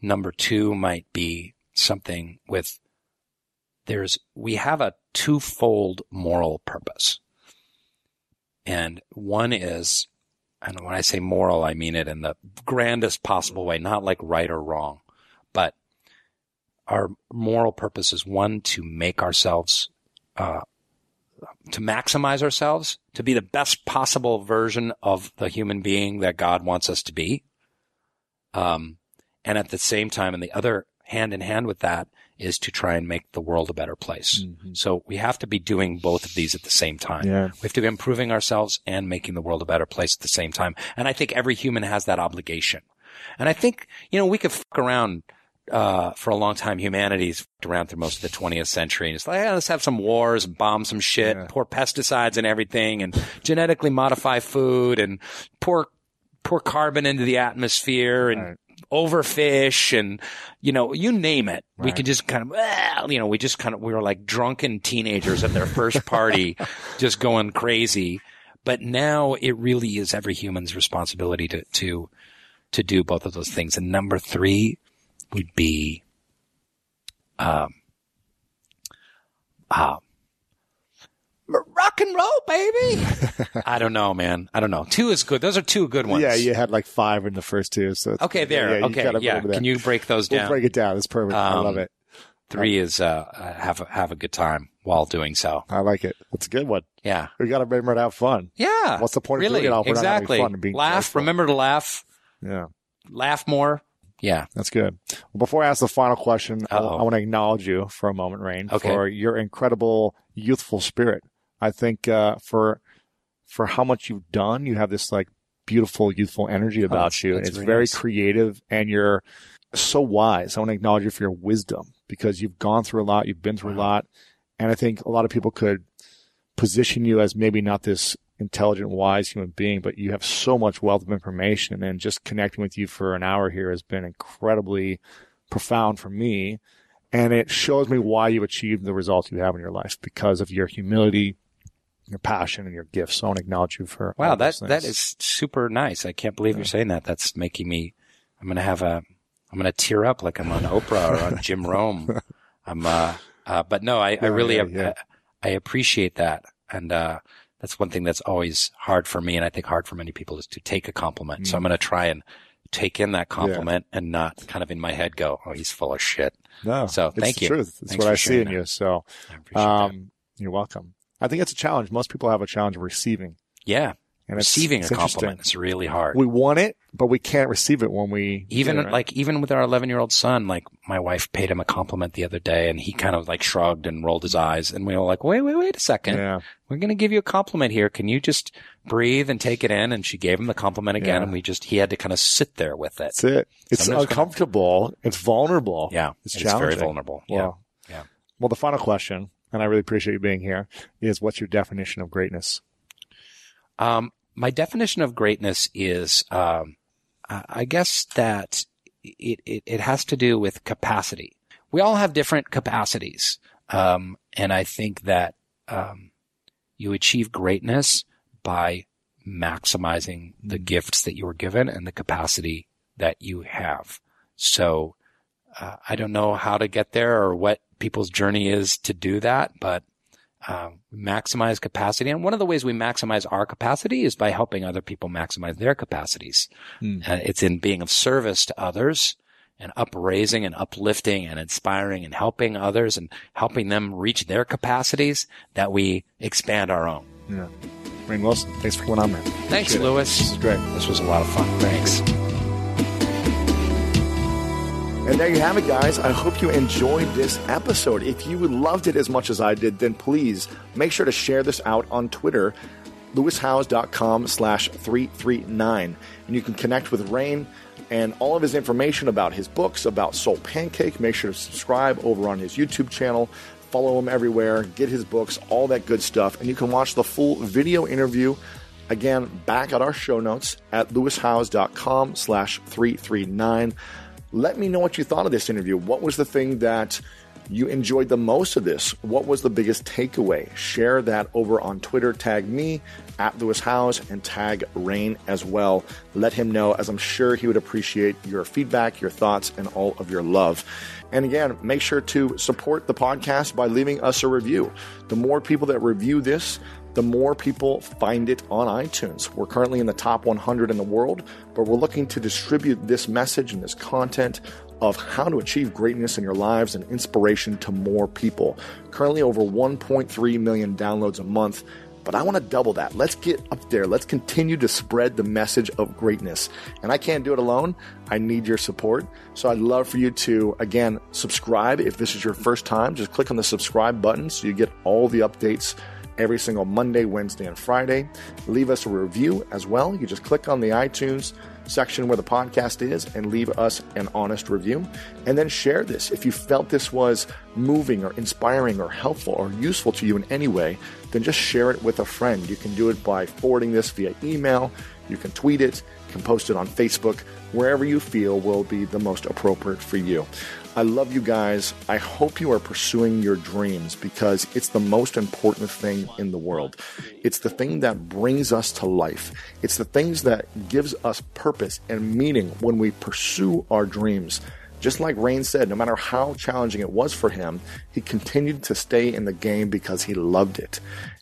number two might be something with there's, we have a twofold moral purpose. And one is, and when I say moral, I mean it in the grandest possible way, not like right or wrong, but our moral purpose is one to make ourselves, uh, to maximize ourselves, to be the best possible version of the human being that God wants us to be. Um, and at the same time, and the other hand in hand with that is to try and make the world a better place. So we have to be doing both of these at the same time. Yeah. We have to be improving ourselves and making the world a better place at the same time. And I think every human has that obligation. And I think, you know, we could fuck around, uh, for a long time. Humanity's fucked around through most of the 20th century. And it's like, yeah, let's have some wars, bomb some shit, Yeah. pour pesticides and everything and genetically modify food and pour, pour carbon into the atmosphere and Right. overfish and, you know, you name it. We Right. could just kind of, well, you know, we just kind of, we were like drunken teenagers at their first party, just going crazy. But now it really is every human's responsibility to, to, to do both of those things. And number three would be, um, um, rock and roll, baby. I don't know, man. I don't know. Two is good. Those are two good ones. Yeah, you had like five in the first two. So it's- Okay, there. you okay, yeah. Can you break those We'll down? break it down. It's perfect. I Um, love it. Three is uh, uh, have a, have a good time while doing so. I like it. That's a good one. Yeah, We got to remember to have fun. yeah. What's the point of really? doing it all if we're not having exactly. fun and being laugh. joyful? Remember to laugh. Yeah, Laugh more. Yeah. that's good. Well, before I ask the final question, I, Uh-oh. want to acknowledge you for a moment, Rainn, Okay. for your incredible youthful spirit. I think uh, for for how much you've done, you have this like beautiful youthful energy about Oh, you. It's very very nice. creative, and you're so wise. I want to acknowledge you for your wisdom because you've gone through a lot, you've been through a lot, and I think a lot of people could position you as maybe not this intelligent, wise human being, but you have so much wealth of information. And just connecting with you for an hour here has been incredibly profound for me. And it shows me why you've achieved the results you have in your life because of your humility, your passion, and your gifts. So I want to acknowledge you for Wow, that that super nice. I can't believe you're saying that. That's making me. I'm gonna have a. I'm gonna tear up like I'm on Oprah or on Jim Rome. I'm. Uh, uh, but no, I, I really. yeah, yeah. I, I appreciate that, and uh, that's one thing that's always hard for me, and I think hard for many people is to take a compliment. So I'm gonna try and take in that compliment and not kind of in my head go, "Oh, he's full of shit." no. so it's thank the you. Truth. It's Thanks what I see in that. you. So I appreciate that. um, you're welcome. I think it's a challenge. Most people have a challenge of receiving. Yeah, And receiving it's a compliment is really hard. We want it, but we can't receive it when we even it, right? like even with our 11 year old son like my wife paid him a compliment the other day and he kind of like shrugged and rolled his eyes and we were like wait wait wait a second yeah. we're going to give you a compliment here can you just breathe and take it in and she gave him the compliment again Yeah. and we just he had to kind of sit there with it That's it. It's Sometimes- uncomfortable. It's vulnerable. yeah It's, it's, very vulnerable yeah Yeah. Well, the final question, and I really appreciate you being here, is what's your definition of greatness? Um, my definition of greatness is, um, I guess that it, it, it has to do with capacity. We all have different capacities. Um, and I think that, um, you achieve greatness by maximizing the gifts that you were given and the capacity that you have. So, uh, I don't know how to get there or what people's journey is to do that, but um, maximize capacity. And one of the ways we maximize our capacity is by helping other people maximize their capacities. Hmm. Uh, it's in being of service to others and upraising and uplifting and inspiring and helping others and helping them reach their capacities that we expand our own. Yeah. Rainn Wilson, thanks for coming on, man. Thanks, Appreciate it. Lewis. This is great. This was a lot of fun. Thanks. And there you have it, guys. I hope you enjoyed this episode. If you loved it as much as I did, then please make sure to share this out on Twitter, lewishowes.com slash 339. And you can connect with Rainn and all of his information about his books, about Soul Pancake. Make sure to subscribe over on his YouTube channel. Follow him everywhere. Get his books, all that good stuff. And you can watch the full video interview again back at our show notes at lewishowes.com slash 339 let me know what you thought of this interview. What was the thing that you enjoyed the most of this? What was the biggest takeaway? Share that over on Twitter. Tag me at Lewis Howes and tag Rainn as well. Let him know, as I'm sure he would appreciate your feedback, your thoughts, and all of your love. And again, make sure to support the podcast by leaving us a review. The more people that review this, the more people find it on iTunes. We're currently in the top 100 in the world, but we're looking to distribute this message and this content of how to achieve greatness in your lives and inspiration to more people. Currently over 1.3 million downloads a month. But I want to double that. Let's get up there. Let's continue to spread the message of greatness. And I can't do it alone. I need your support. So I'd love for you to, again, subscribe. If this is your first time, just click on the subscribe button so you get all the updates every single Monday, Wednesday, and Friday. Leave us a review as well. You just click on the iTunes section where the podcast is and leave us an honest review. And then share this. If you felt this was moving or inspiring or helpful or useful to you in any way, then just share it with a friend. You can do it by forwarding this via email. You can tweet it, you can post it on Facebook, wherever you feel will be the most appropriate for you. I love you guys. I hope you are pursuing your dreams because it's the most important thing in the world. It's the thing that brings us to life. It's the things that gives us purpose and meaning when we pursue our dreams. Just like Rainn said, no matter how challenging it was for him, he continued to stay in the game because he loved it.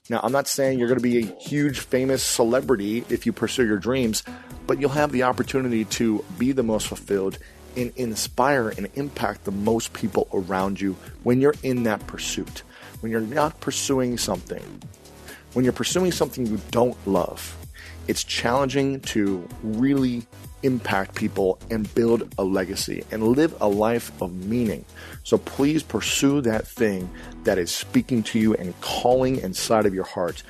Now, I'm not saying you're going to be a huge, famous celebrity if you pursue your dreams, but you'll have the opportunity to be the most fulfilled and inspire and impact the most people around you when you're in that pursuit. When you're not pursuing something, when you're pursuing something you don't love, it's challenging to really impact people and build a legacy and live a life of meaning. So please pursue that thing that is speaking to you and calling inside of your heart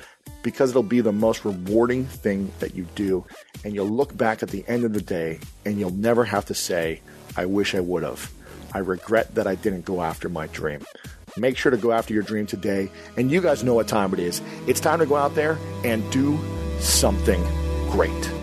because it'll be the most rewarding thing that you do. And you'll look back at the end of the day and you'll never have to say, I wish I would have. I regret that I didn't go after my dream. Make sure to go after your dream today. And you guys know what time it is. It's time to go out there and do something great.